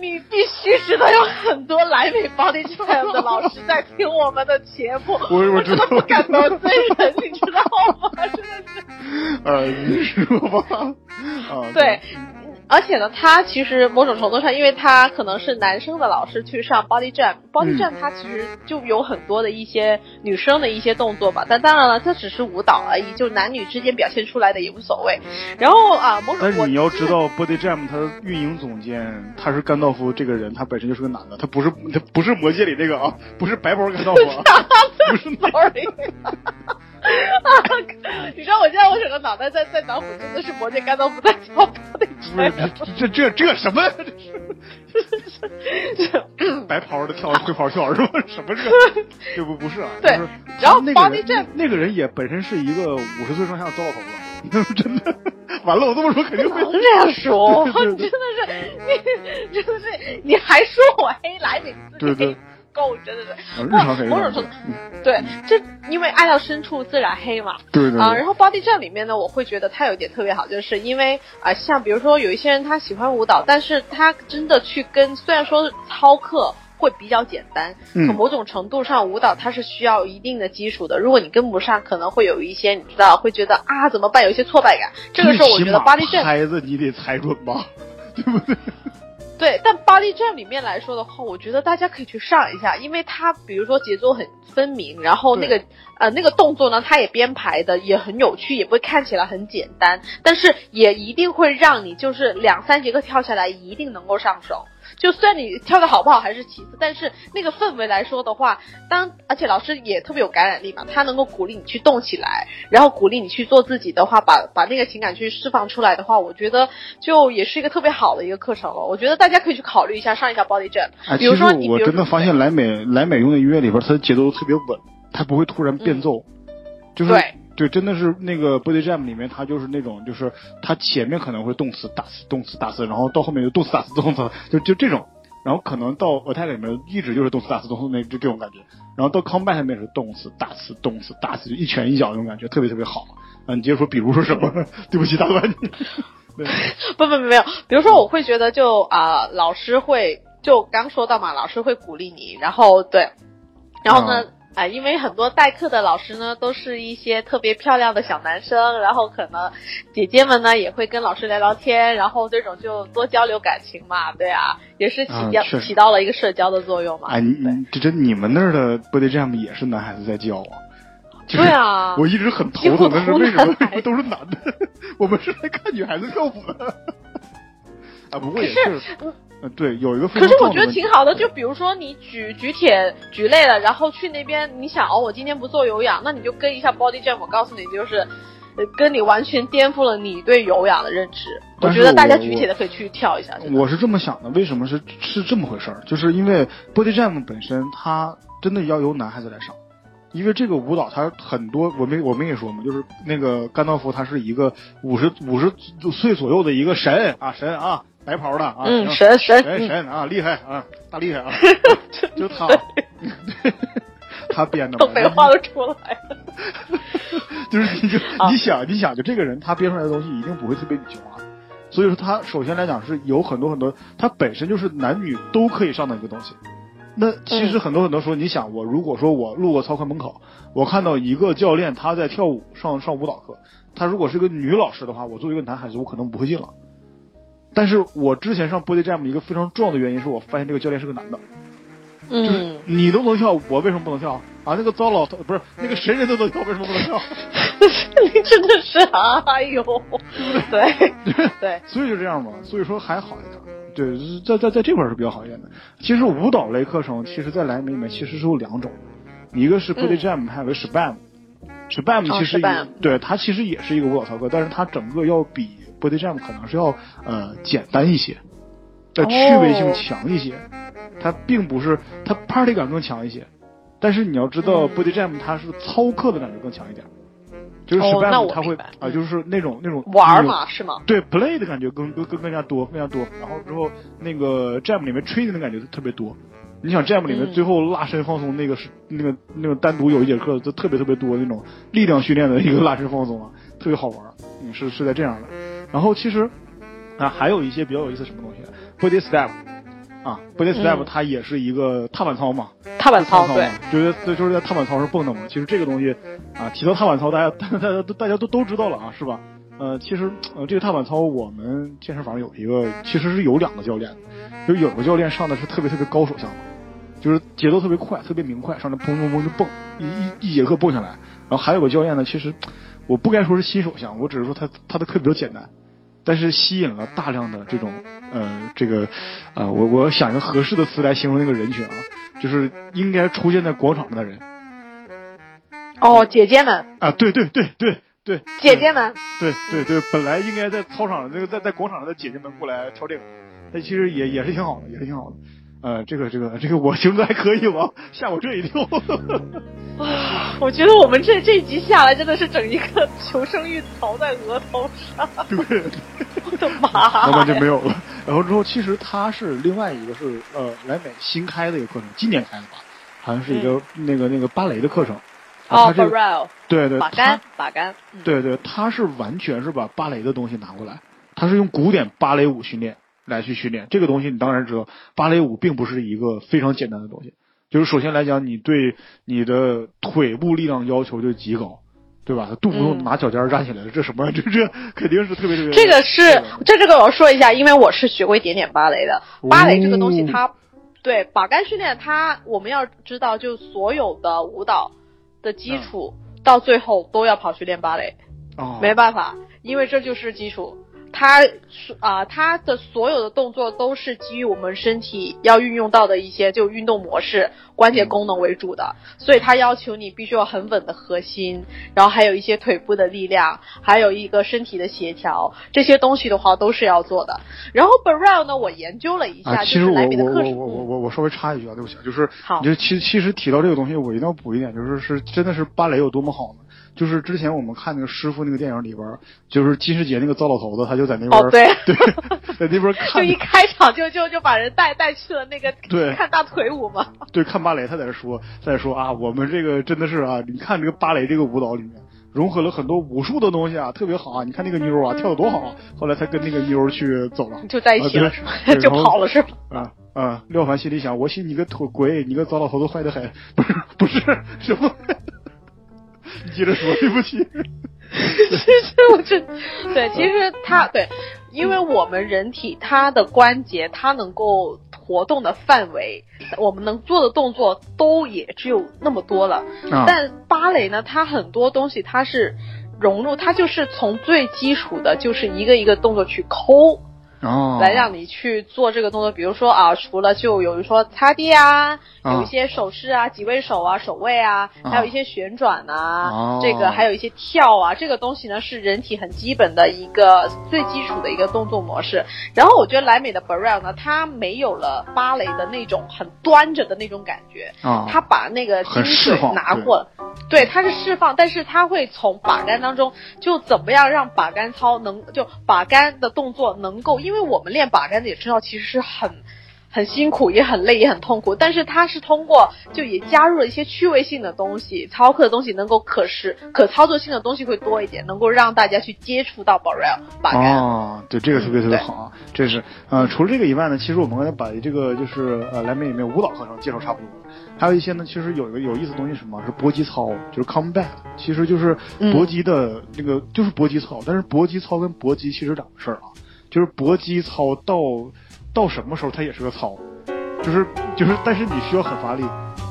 Speaker 2: 你必须知道有很多来美 Body Jam 的老师在听我们的节目，
Speaker 1: 我我知道
Speaker 2: 真的不敢得罪人，你知道吗？真的是。
Speaker 1: 呃，你说吧，啊，
Speaker 2: 对，而且呢，他其实某种程度上，因为他可能是男生的老师去上 Body Jam，Body
Speaker 1: 嗯
Speaker 2: Jam 它其实就有很多的一些女生的一些动作吧，但当然了，这只是舞蹈而已，就男女之间表现出来的也无所谓。然后啊，某种我
Speaker 1: 但是你要知道，Body Jam 他运营总监他是甘道夫这个人，他本身就是个男的，他不是他不是魔界里那个啊，不是白袍甘道夫啊，不是那
Speaker 2: 你知道我现在我整个脑袋在在脑补真的是魔戒甘道夫在跳 Body
Speaker 1: 不是这这这这什么？
Speaker 2: 嗯
Speaker 1: 白袍的跳灰袍跳是吧？什么这个？这不不是啊，
Speaker 2: 对
Speaker 1: 就是
Speaker 2: 然后
Speaker 1: 那个人那个人也本身是一个五十岁上下的糟老头子，真的。完了，我这么说肯定会
Speaker 2: 能这样说，
Speaker 1: 你
Speaker 2: 真的是你，真的是你还说我黑来，你自己
Speaker 1: 对对
Speaker 2: 够，真的是。
Speaker 1: 呃日常黑
Speaker 2: 某种程度，对，这因为爱到深处自然黑嘛。
Speaker 1: 对对
Speaker 2: 啊，然后 Body Jam 里面呢，我会觉得它有一点特别好，就是因为啊、像比如说有一些人他喜欢舞蹈，但是他真的去跟，虽然说操课会比较简单，
Speaker 1: 嗯
Speaker 2: 可某种程度上舞蹈它是需要一定的基础的，如果你跟不上，可能会有一些你知道会觉得啊怎么办，有一些挫败感。这个时候我觉得
Speaker 1: 最起码
Speaker 2: Body Jam
Speaker 1: 拍子你得踩准吧，对不对？
Speaker 2: 对，但 Body Jam 里面来说的话，我觉得大家可以去上一下，因为它比如说节奏很分明，然后那个呃那个动作呢，它也编排的也很有趣，也不会看起来很简单，但是也一定会让你就是两三节课跳下来一定能够上手。就算你跳的好不好还是其次，但是那个氛围来说的话，当而且老师也特别有感染力嘛，他能够鼓励你去动起来，然后鼓励你去做自己的话，把把那个情感去释放出来的话，我觉得就也是一个特别好的一个课程了。我觉得大家可以去考虑一下上一下 Body Jam，
Speaker 1: 哎，
Speaker 2: 比如说你，
Speaker 1: 其实我真的发现莱美莱美用的音乐里边，它的节奏特别稳，它不会突然变奏，就是
Speaker 2: 对
Speaker 1: 对，真的是那个 Body Jam 里面，他就是那种，就是他前面可能会动词打词动词打词，然后到后面就动词打词动词，就就这种，然后可能到 Attack 里面一直就是动词打词动词那就这种感觉，然后到 Combat 里面是动词打词动词打词，就一拳一脚那种感觉，特别特别好。啊，你接着说，比如说什么？对不起，打断你。
Speaker 2: 不不没有，比如说我会觉得就啊、老师会就刚说到嘛，老师会鼓励你，然后对，然后呢。
Speaker 1: 啊
Speaker 2: 啊、因为很多代课的老师呢，都是一些特别漂亮的小男生，然后可能姐姐们呢也会跟老师聊聊天，然后这种就多交流感情嘛，对啊，也是起交、
Speaker 1: 啊
Speaker 2: 起到了一个社交的作用嘛。
Speaker 1: 哎，这这你们那儿的 Body Jam 也是男孩子在教啊？就是
Speaker 2: 对啊，
Speaker 1: 我一直很头疼的是为什么为什么都是男的？我们是来看女孩子跳舞的。啊，不过也是，呃，对，有一个非
Speaker 2: 可是我觉得挺好的，就比如说你举举铁举累了，然后去那边，你想哦，我今天不做有氧，那你就跟一下 body jam，我告诉你，就是，呃，跟你完全颠覆了你对有氧的认知。我觉得大家
Speaker 1: 我
Speaker 2: 举铁的可以去跳一下。
Speaker 1: 我是这么想的，为什么是是这么回事儿？就是因为 Body Jam 本身它真的要由男孩子来上，因为这个舞蹈它很多，我没我没跟你说嘛，就是那个甘道夫他是一个五十五十岁左右的一个神啊神啊，白袍的啊，
Speaker 2: 嗯，神神，
Speaker 1: 神啊，厉害啊，大厉害啊！就他，他编的嘛
Speaker 2: 东北话都出来了。
Speaker 1: 就是你就
Speaker 2: 啊
Speaker 1: 你想你想，就这个人他编出来的东西一定不会特别女性化，所以说他首先来讲是有很多很多，他本身就是男女都可以上的一个东西。那其实很多很多时候，你想我如果说我路过操课门口，我看到一个教练他在跳舞上上舞蹈课，他如果是个女老师的话，我作为一个男孩子，我可能不会进了。但是我之前上 Body Jam 一个非常重要的原因是我发现这个教练是个男的，就是
Speaker 2: 嗯，
Speaker 1: 你都能跳，我为什么不能跳啊？那个糟老头不是那个神人都能跳，为什么不能跳？
Speaker 2: 你真的是，哎呦，对 对，
Speaker 1: 所以就这样嘛，所以说还好一点。对，在在在这块儿是比较好一点的。其实舞蹈类课程，其实在莱美里面其实是有两种，一个是 Body Jam，、还有个 Shabam。Shabam
Speaker 2: 哦
Speaker 1: 其实也、对它其实也是一个舞蹈操课，但是它整个要比 Body Jam 可能是要呃简单一些，的趣味性
Speaker 2: 哦
Speaker 1: 强一些。它并不是它 party 感更强一些，但是你要知道
Speaker 2: 嗯
Speaker 1: Body Jam 它是操课的感觉更强一点，就是
Speaker 2: 哦那
Speaker 1: Shabam
Speaker 2: 我
Speaker 1: 它会啊、
Speaker 2: 嗯
Speaker 1: 就是那种那种
Speaker 2: 玩儿嘛是吗？
Speaker 1: 对 play 的感觉更更更更加多，更加多。然后之后那个 jam 里面 training 的感觉特别多。你想 jam 里面
Speaker 2: 嗯
Speaker 1: 最后拉伸放松那个是那个那个单独有一节课就特别特别多那种力量训练的一个拉伸放松啊，特别好玩。嗯，是是在这样的。然后其实啊还有一些比较有意思什么东西，body step 啊，body step
Speaker 2: 嗯
Speaker 1: 它也是一个踏板操嘛，
Speaker 2: 踏板操对
Speaker 1: 嘛，，就是对就是在踏板操上蹦的嘛。其实这个东西啊，提到踏板操，大家 大家都大家都都知道了啊，是吧？呃，其实呃，这个踏板操我们健身房有一个，其实是有两个教练，就有个教练上的是特别特别高手项目，就是节奏特别快，特别明快，上来砰砰砰就蹦，一一一节课蹦下来。然后还有个教练呢，其实我不该说是新手项，我只是说他他的课比较简单，但是吸引了大量的这种呃这个呃我我想一个合适的词来形容那个人群啊，就是应该出现在广场上的人。
Speaker 2: 哦，姐姐们，
Speaker 1: 啊，对对对对对，
Speaker 2: 姐姐们，
Speaker 1: 对对对，本来应该在操场那个在在广场上的姐姐们过来跳这个，那其实也也是挺好的，也是挺好的。呃，这个这个这个我形容还可以吗？吓我这一跳。
Speaker 2: 我觉得我们这这一集下来真的是整一个求生欲逃在额头上。
Speaker 1: 对，
Speaker 2: 我的妈！
Speaker 1: 慢慢就没有了。然后之后，其实它是另外一个是呃莱美新开的一个课程，今年开的吧，好像是一个、那个那个芭蕾的课程。啊
Speaker 2: 哦 e
Speaker 1: 对对，
Speaker 2: 把杆把杆，嗯
Speaker 1: 对对，他是完全是把芭蕾的东西拿过来，他是用古典芭蕾舞训练来去训练这个东西。你当然知道，芭蕾舞并不是一个非常简单的东西。就是首先来讲，你对你的腿部力量要求就极高，对吧？他动不动
Speaker 2: 嗯
Speaker 1: 拿脚尖儿站起来了，这什么？这这 肯定是特别特别。
Speaker 2: 这个是这这个我要说一下，因为我是学过一点点芭蕾的。芭蕾这个东西
Speaker 1: 哦
Speaker 2: 它，对把杆训练它，我们要知道，就所有的舞蹈的基础，到最后都要跑去练芭蕾，
Speaker 1: 哦，
Speaker 2: 没办法，因为这就是基础。它是啊、它的所有的动作都是基于我们身体要运用到的一些就运动模式、关节功能为主的，所以它要求你必须要很稳的核心，然后还有一些腿部的力量，还有一个身体的协调，这些东西的话都是要做的。然后 Barrel 呢，我研究了一下，
Speaker 1: 啊，其
Speaker 2: 就是
Speaker 1: 实我我我我我
Speaker 2: 嗯
Speaker 1: 我我稍微插一句啊，对不起啊，就是
Speaker 2: 好
Speaker 1: 就其其实提到这个东西，我一定要补一点，就是是真的是芭蕾有多么好呢？就是之前我们看那个师傅那个电影里边儿，就是金世杰那个糟老头子，他就在那边儿、
Speaker 2: 哦对
Speaker 1: 对，在那边儿
Speaker 2: 就一开场就就就把人带带去了那个
Speaker 1: 对
Speaker 2: 看大腿舞嘛。
Speaker 1: 对看芭蕾，他在那说在说啊，我们这个真的是啊，你看这个芭蕾这个舞蹈里面。融合了很多武术的东西啊，特别好啊！你看那个妞啊，跳的多好啊！后来才跟那个妞去走了，
Speaker 2: 就在一起了
Speaker 1: 啊
Speaker 2: 是吧？就跑了是吧？
Speaker 1: 啊啊！廖凡心里想：我信你个腿鬼，你个糟老头子坏的很。不是不是什么？你 接着说，对不起。
Speaker 2: 其实我这，对，其实它对，因为我们人体它的关节，它能够活动的范围，我们能做的动作都也只有那么多了。
Speaker 1: 啊
Speaker 2: 但芭蕾呢，它很多东西它是融入，它就是从最基础的，就是一个一个动作去抠。
Speaker 1: 哦，
Speaker 2: 来让你去做这个动作，比如说啊，除了就有人说擦地啊，
Speaker 1: 啊
Speaker 2: 有一些手势啊，几位手啊，手位啊，
Speaker 1: 啊
Speaker 2: 还有一些旋转啊，
Speaker 1: 哦。
Speaker 2: 这个还有一些跳啊，这个东西呢是人体很基本的一个最基础的一个动作模式。然后我觉得莱美的 Barrel 呢，它没有了芭蕾的那种很端着的那种感觉，
Speaker 1: 啊，
Speaker 2: 它把那个精髓拿过，对，它是释放，但是它会从把杆当中就怎么样让把杆操能就把杆的动作能够，因为我们练把杆的也知道其实是很。很辛苦，也很累，也很痛苦，但是它是通过就也加入了一些趣味性的东西，操课的东西能够可视、可操作性的东西会多一点，能够让大家去接触到 Barrel 把杆。
Speaker 1: 哦，对，这个特别特别好啊！这是呃，除了这个以外呢，其实我们刚才把这个就是呃莱美里面舞蹈课程介绍差不多了，还有一些呢，其实有一个有意思的东西是什么？是搏击操，就是 comeback，其实就是
Speaker 2: 嗯
Speaker 1: 搏击的那个、就是搏击操，但是搏击操跟搏击其实两个事儿啊，就是搏击操到到什么时候它也是个操，就是就是，但是你需要很发力，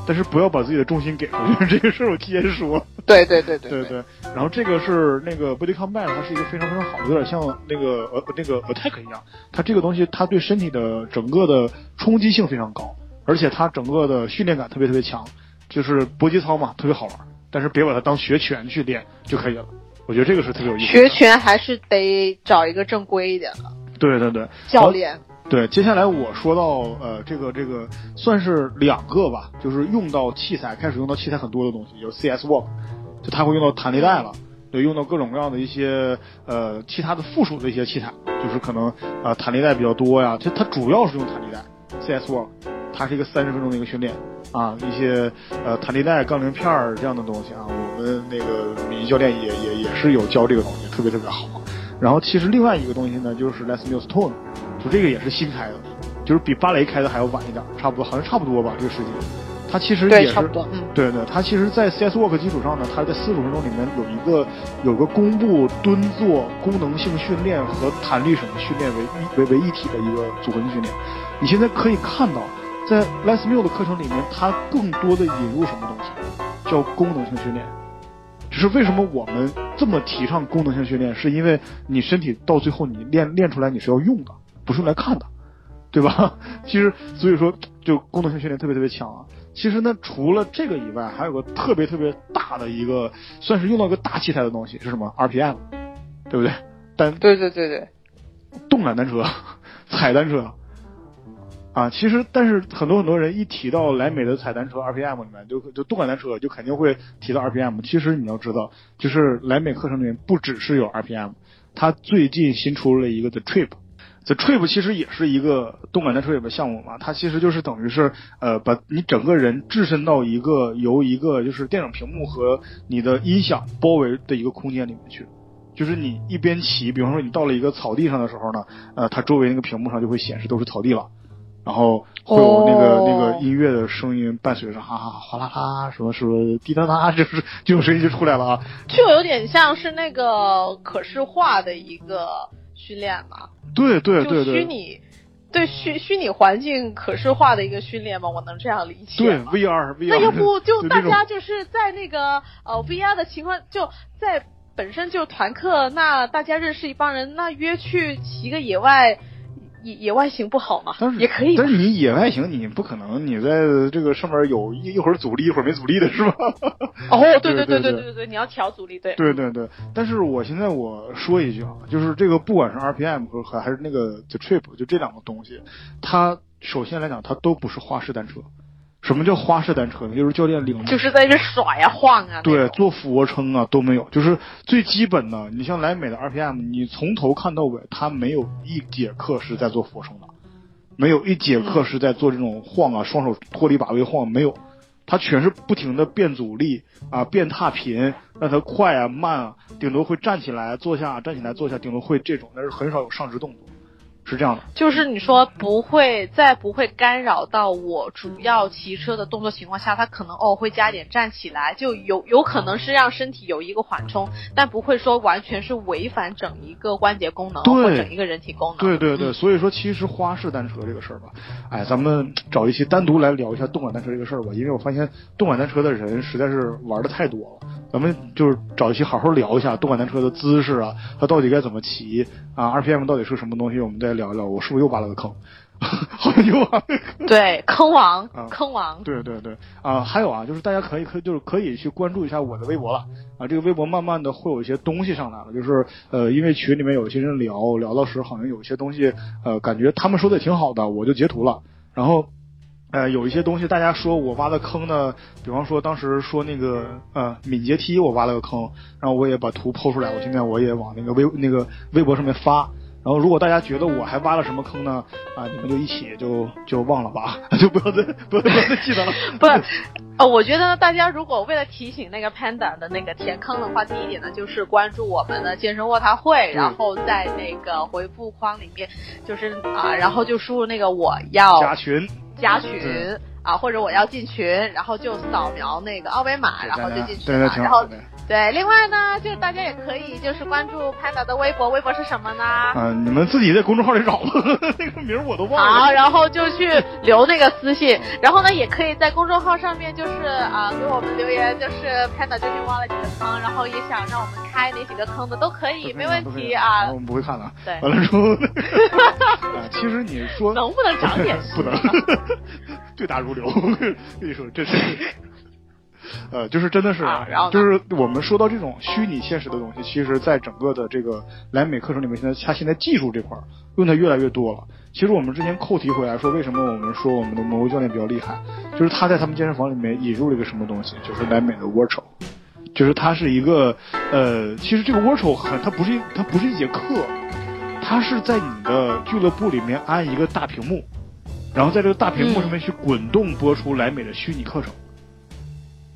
Speaker 1: 但是不要把自己的重心给出去，这个事儿我提前说。
Speaker 2: 对对对对
Speaker 1: 对。对，然后这个是那个 body combat，它是一个非常非常好的，有点像那个呃那个 attack 一样，它这个东西它对身体的整个的冲击性非常高，而且它整个的训练感特别特别强，就是搏击操嘛，特别好玩，但是别把它当学拳去练就可以了。我觉得这个是特别有意思的。
Speaker 2: 学拳还是得找一个正规一点的
Speaker 1: 对对对，
Speaker 2: 教练。
Speaker 1: 对，接下来我说到呃，这个这个算是两个吧，就是用到器材开始用到器材很多的东西，有 CS Walk，就它会用到弹力带了，对，用到各种各样的一些呃其他的附属的一些器材，就是可能呃弹力带比较多呀，它它主要是用弹力带 CS Walk，它是一个三十分钟的一个训练啊，一些呃弹力带、杠铃片儿这样的东西啊，我们那个米教练也也也是有教这个东西，特别特别好。然后其实另外一个东西呢，就是 Les Mills Tone，就这个也是新开的，就是比芭蕾开的还要晚一点，差不多好像差不多吧，这个时间。它其实，也是
Speaker 2: 差不多，嗯，
Speaker 1: 对对，它其实，在 CS Walk 基础上呢，它在四十分钟里面有一个有个弓步蹲坐功能性训练和弹力绳训练为一为为一体的一个组合性训练。你现在可以看到，在 Les Mill 的课程里面，它更多的引入什么东西，叫功能性训练。只是为什么我们这么提倡功能性训练，是因为你身体到最后你练练出来你是要用的，不是用来看的，对吧？其实所以说就功能性训练特别特别强啊。其实呢，除了这个以外，还有个特别特别大的一个，算是用到一个大器材的东西是什么？RPM，对不对？单
Speaker 2: 对对对对，
Speaker 1: 动感单车、踩单车，啊，其实但是很多很多人一提到莱美的踩单车 RPM 里面，就就动感单车就肯定会提到 RPM。其实你要知道，就是莱美课程里面不只是有 RPM，它最近新出了一个 The Trip。The Trip 其实也是一个动感单车里的项目嘛，它其实就是等于是呃把你整个人置身到一个由一个就是电影屏幕和你的音响包围的一个空间里面去。就是你一边骑，比方说你到了一个草地上的时候呢，呃，它周围那个屏幕上就会显示都是草地了，然后会有那个、
Speaker 2: 哦
Speaker 1: 那个音乐的声音伴随着哈哈哈哗啦啦什么什么滴答答，就是这种声音就出来了啊。
Speaker 2: 就有点像是那个可视化的一个训练嘛，
Speaker 1: 对对
Speaker 2: 就
Speaker 1: 对对，
Speaker 2: 虚拟对虚虚拟环境可视化的一个训练嘛？我能这样理解
Speaker 1: 对？VR VR，
Speaker 2: 那要不就大家就是在那个呃 VR 的情况，就在本身就团课，那大家认识一帮人，那约去骑个野外野野外行不好吗？
Speaker 1: 但是
Speaker 2: 也可以。
Speaker 1: 但是你野外行，你不可能你在这个上面有一一会儿阻力，一会儿没阻力的是吧？
Speaker 2: 哦，对对
Speaker 1: 对对对
Speaker 2: 对对，你要调阻力，对。
Speaker 1: 对对对，但是我现在我说一句啊，就是这个不管是 RPM 和还是那个 The Trip，就这两个东西，它首先来讲，它都不是花式单车。什么叫花式单车呢？就是教练领着
Speaker 2: 就是在那边耍呀晃啊，
Speaker 1: 对做俯卧撑啊都没有，就是最基本的。你像莱美的 RPM，你从头看到尾，它没有一节课是在做俯卧撑的，没有一节课是在做这种晃啊，双手脱离把位晃，没有，它全是不停的变阻力啊，变踏频，让它快啊慢啊，顶多会站起来坐下，站起来坐下，顶多会这种，但是很少有上肢动作，是这样的。
Speaker 2: 就是你说不会在不会干扰到我主要骑车的动作情况下，它可能哦会加点站起来，就有有可能是让身体有一个缓冲，但不会说完全是违反整一个关节功能或整一个人体功能。
Speaker 1: 对对对，
Speaker 2: 嗯
Speaker 1: 所以说其实花式单车这个事儿吧，哎，咱们找一期单独来聊一下动感单车这个事儿吧，因为我发现动感单车的人实在是玩的太多了，咱们就是找一期好好聊一下动感单车的姿势啊，它到底该怎么骑啊，RPM 到底是什么东西，我们再聊一聊。我是不是又挖了个坑？好像又挖了个坑。
Speaker 2: 对，坑王
Speaker 1: 啊，
Speaker 2: 坑王。
Speaker 1: 对对对啊，还有啊，就是大家可以可以就是可以去关注一下我的微博了啊，这个微博慢慢的会有一些东西上来了，就是呃，因为群里面有一些人聊聊到时好像有一些东西呃，感觉他们说的挺好的，我就截图了，然后。呃，有一些东西大家说我挖的坑呢，比方说当时说那个呃敏捷梯我挖了个坑，然后我也把图剖出来，我现在我也往那个微那个微博上面发，然后如果大家觉得我还挖了什么坑呢，啊，你们就一起就就忘了吧，就不要再不要再不要再记得了。
Speaker 2: 不，呃，我觉得大家如果为了提醒那个 Panda 的那个填坑的话，第一点呢就是关注我们的健身卧谈会，然后在那个回复框里面就是啊，然后就输入那个我要
Speaker 1: 加群，
Speaker 2: 加群
Speaker 1: 对
Speaker 2: 啊，或者我要进群，然后就扫描那个二维码，然后就进群
Speaker 1: 对对
Speaker 2: 了。然后。对，另外呢，就是大家也可以就是关注 Panda 的微博，微博是什么呢？
Speaker 1: 嗯、你们自己在公众号里找吧，那个名儿我都忘了好，
Speaker 2: 然后就去留那个私信，然后呢，也可以在公众号上面就是啊、给我们留言，就是 Panda 究竟挖了几个坑，然后也想让我们开哪几个坑的都可以，没问题啊。
Speaker 1: 我们不会看的。
Speaker 2: 对
Speaker 1: 完了之后，啊，其实你说
Speaker 2: 能不能长点
Speaker 1: 不能，对答如流。你说，这是。呃，就是真的是，
Speaker 2: 啊然后
Speaker 1: 就是我们说到这种虚拟现实的东西，其实，在整个的这个莱美课程里面，现在它现在技术这块儿用的越来越多了。其实我们之前扣题回来说，为什么我们说我们的魔鬼教练比较厉害，就是他在他们健身房里面引入了一个什么东西，就是莱美的 Virtual。就是它是一个呃，其实这个 Virtual 很，它不是一它不是一节课，它是在你的俱乐部里面安一个大屏幕，然后在这个大屏幕上面去滚动播出莱美的虚拟课程。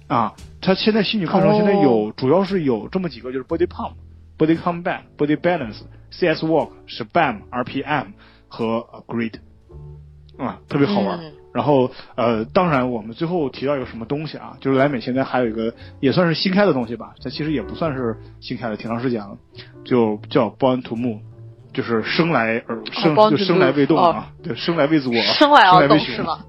Speaker 1: 啊，它现在虚拟课程
Speaker 2: 哦
Speaker 1: 现在有、主要是有这么几个，就是 Body Pump、Body Combat、Body Balance、CS Walk、SPAM、RPM 和呃 Grid，啊，特别好玩。
Speaker 2: 嗯
Speaker 1: 然后呃，当然我们最后提到一个什么东西啊，就是莱美现在还有一个也算是新开的东西吧，它其实也不算是新开的，挺长时间了，就叫 Born to Move，就是生来而生、就生来未动啊，对，生来未作，
Speaker 2: 生来
Speaker 1: 未雄
Speaker 2: 是吗？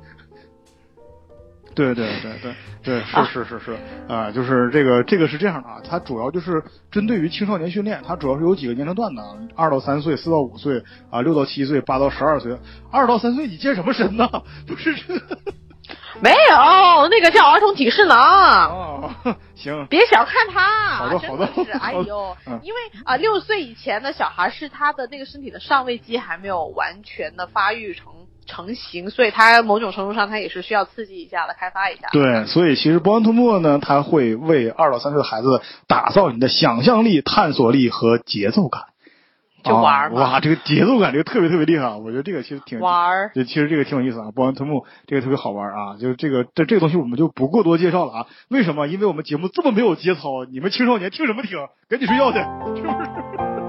Speaker 1: 对对对对对，是是是是啊、就是这个这个是这样的啊，它主要就是针对于青少年训练，它主要是有几个年龄段的，二到三岁、四到五岁啊，六到七岁、八到十二岁。二到三岁你健什么身呢？不是这
Speaker 2: 没有，那个叫儿童体适能。
Speaker 1: 哦，行，
Speaker 2: 别小看他，
Speaker 1: 好的好的
Speaker 2: 是，哎呦
Speaker 1: 嗯，
Speaker 2: 因为啊，六岁以前的小孩是他的那个身体的上位肌还没有完全的发育成成型，所以它某种程度上它也是需要刺激一下的，开发一下。
Speaker 1: 对，所以其实 Born to Move 呢，它会为二到三岁的孩子打造你的想象力、探索力和节奏感。
Speaker 2: 就玩儿嘛
Speaker 1: 啊哇，这个节奏感这个特别特别厉害啊！我觉得这个其实挺
Speaker 2: 玩儿
Speaker 1: 对，其实这个挺有意思啊，Born to Move 这个特别好玩啊，就是这个这这个东西我们就不过多介绍了啊。为什么？因为我们节目这么没有节操，你们青少年听什么听？赶紧睡觉去，是不是？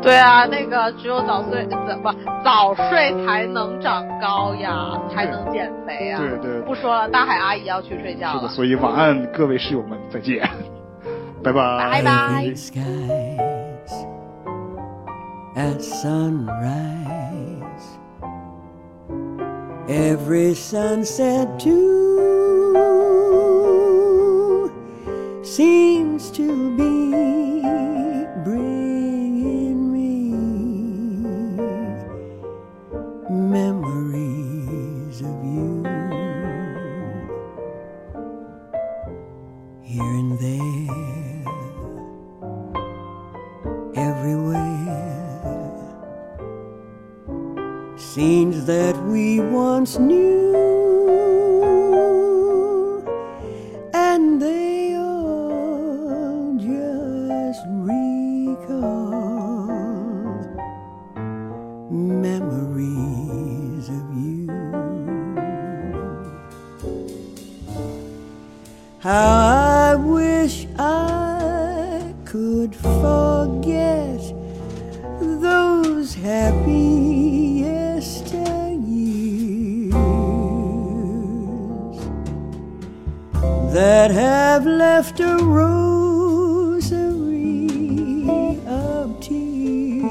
Speaker 2: 对啊，那个只有早睡呃不早睡才能长高呀，才能减肥呀。
Speaker 1: 对对
Speaker 2: 不说了，大海阿姨要去睡觉
Speaker 1: 是的，
Speaker 2: 了。
Speaker 1: 所以晚安，各位室友们，再见，拜拜，
Speaker 2: 拜拜
Speaker 4: at sunrise. Every sunset too seems to be Scenes that we once knew, and they all just recall memories of you. How I wish I could forget that have left a rosary of tears.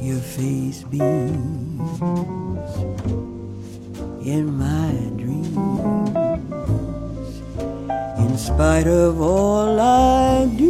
Speaker 4: Your face beams in my dreams. In spite of all I do,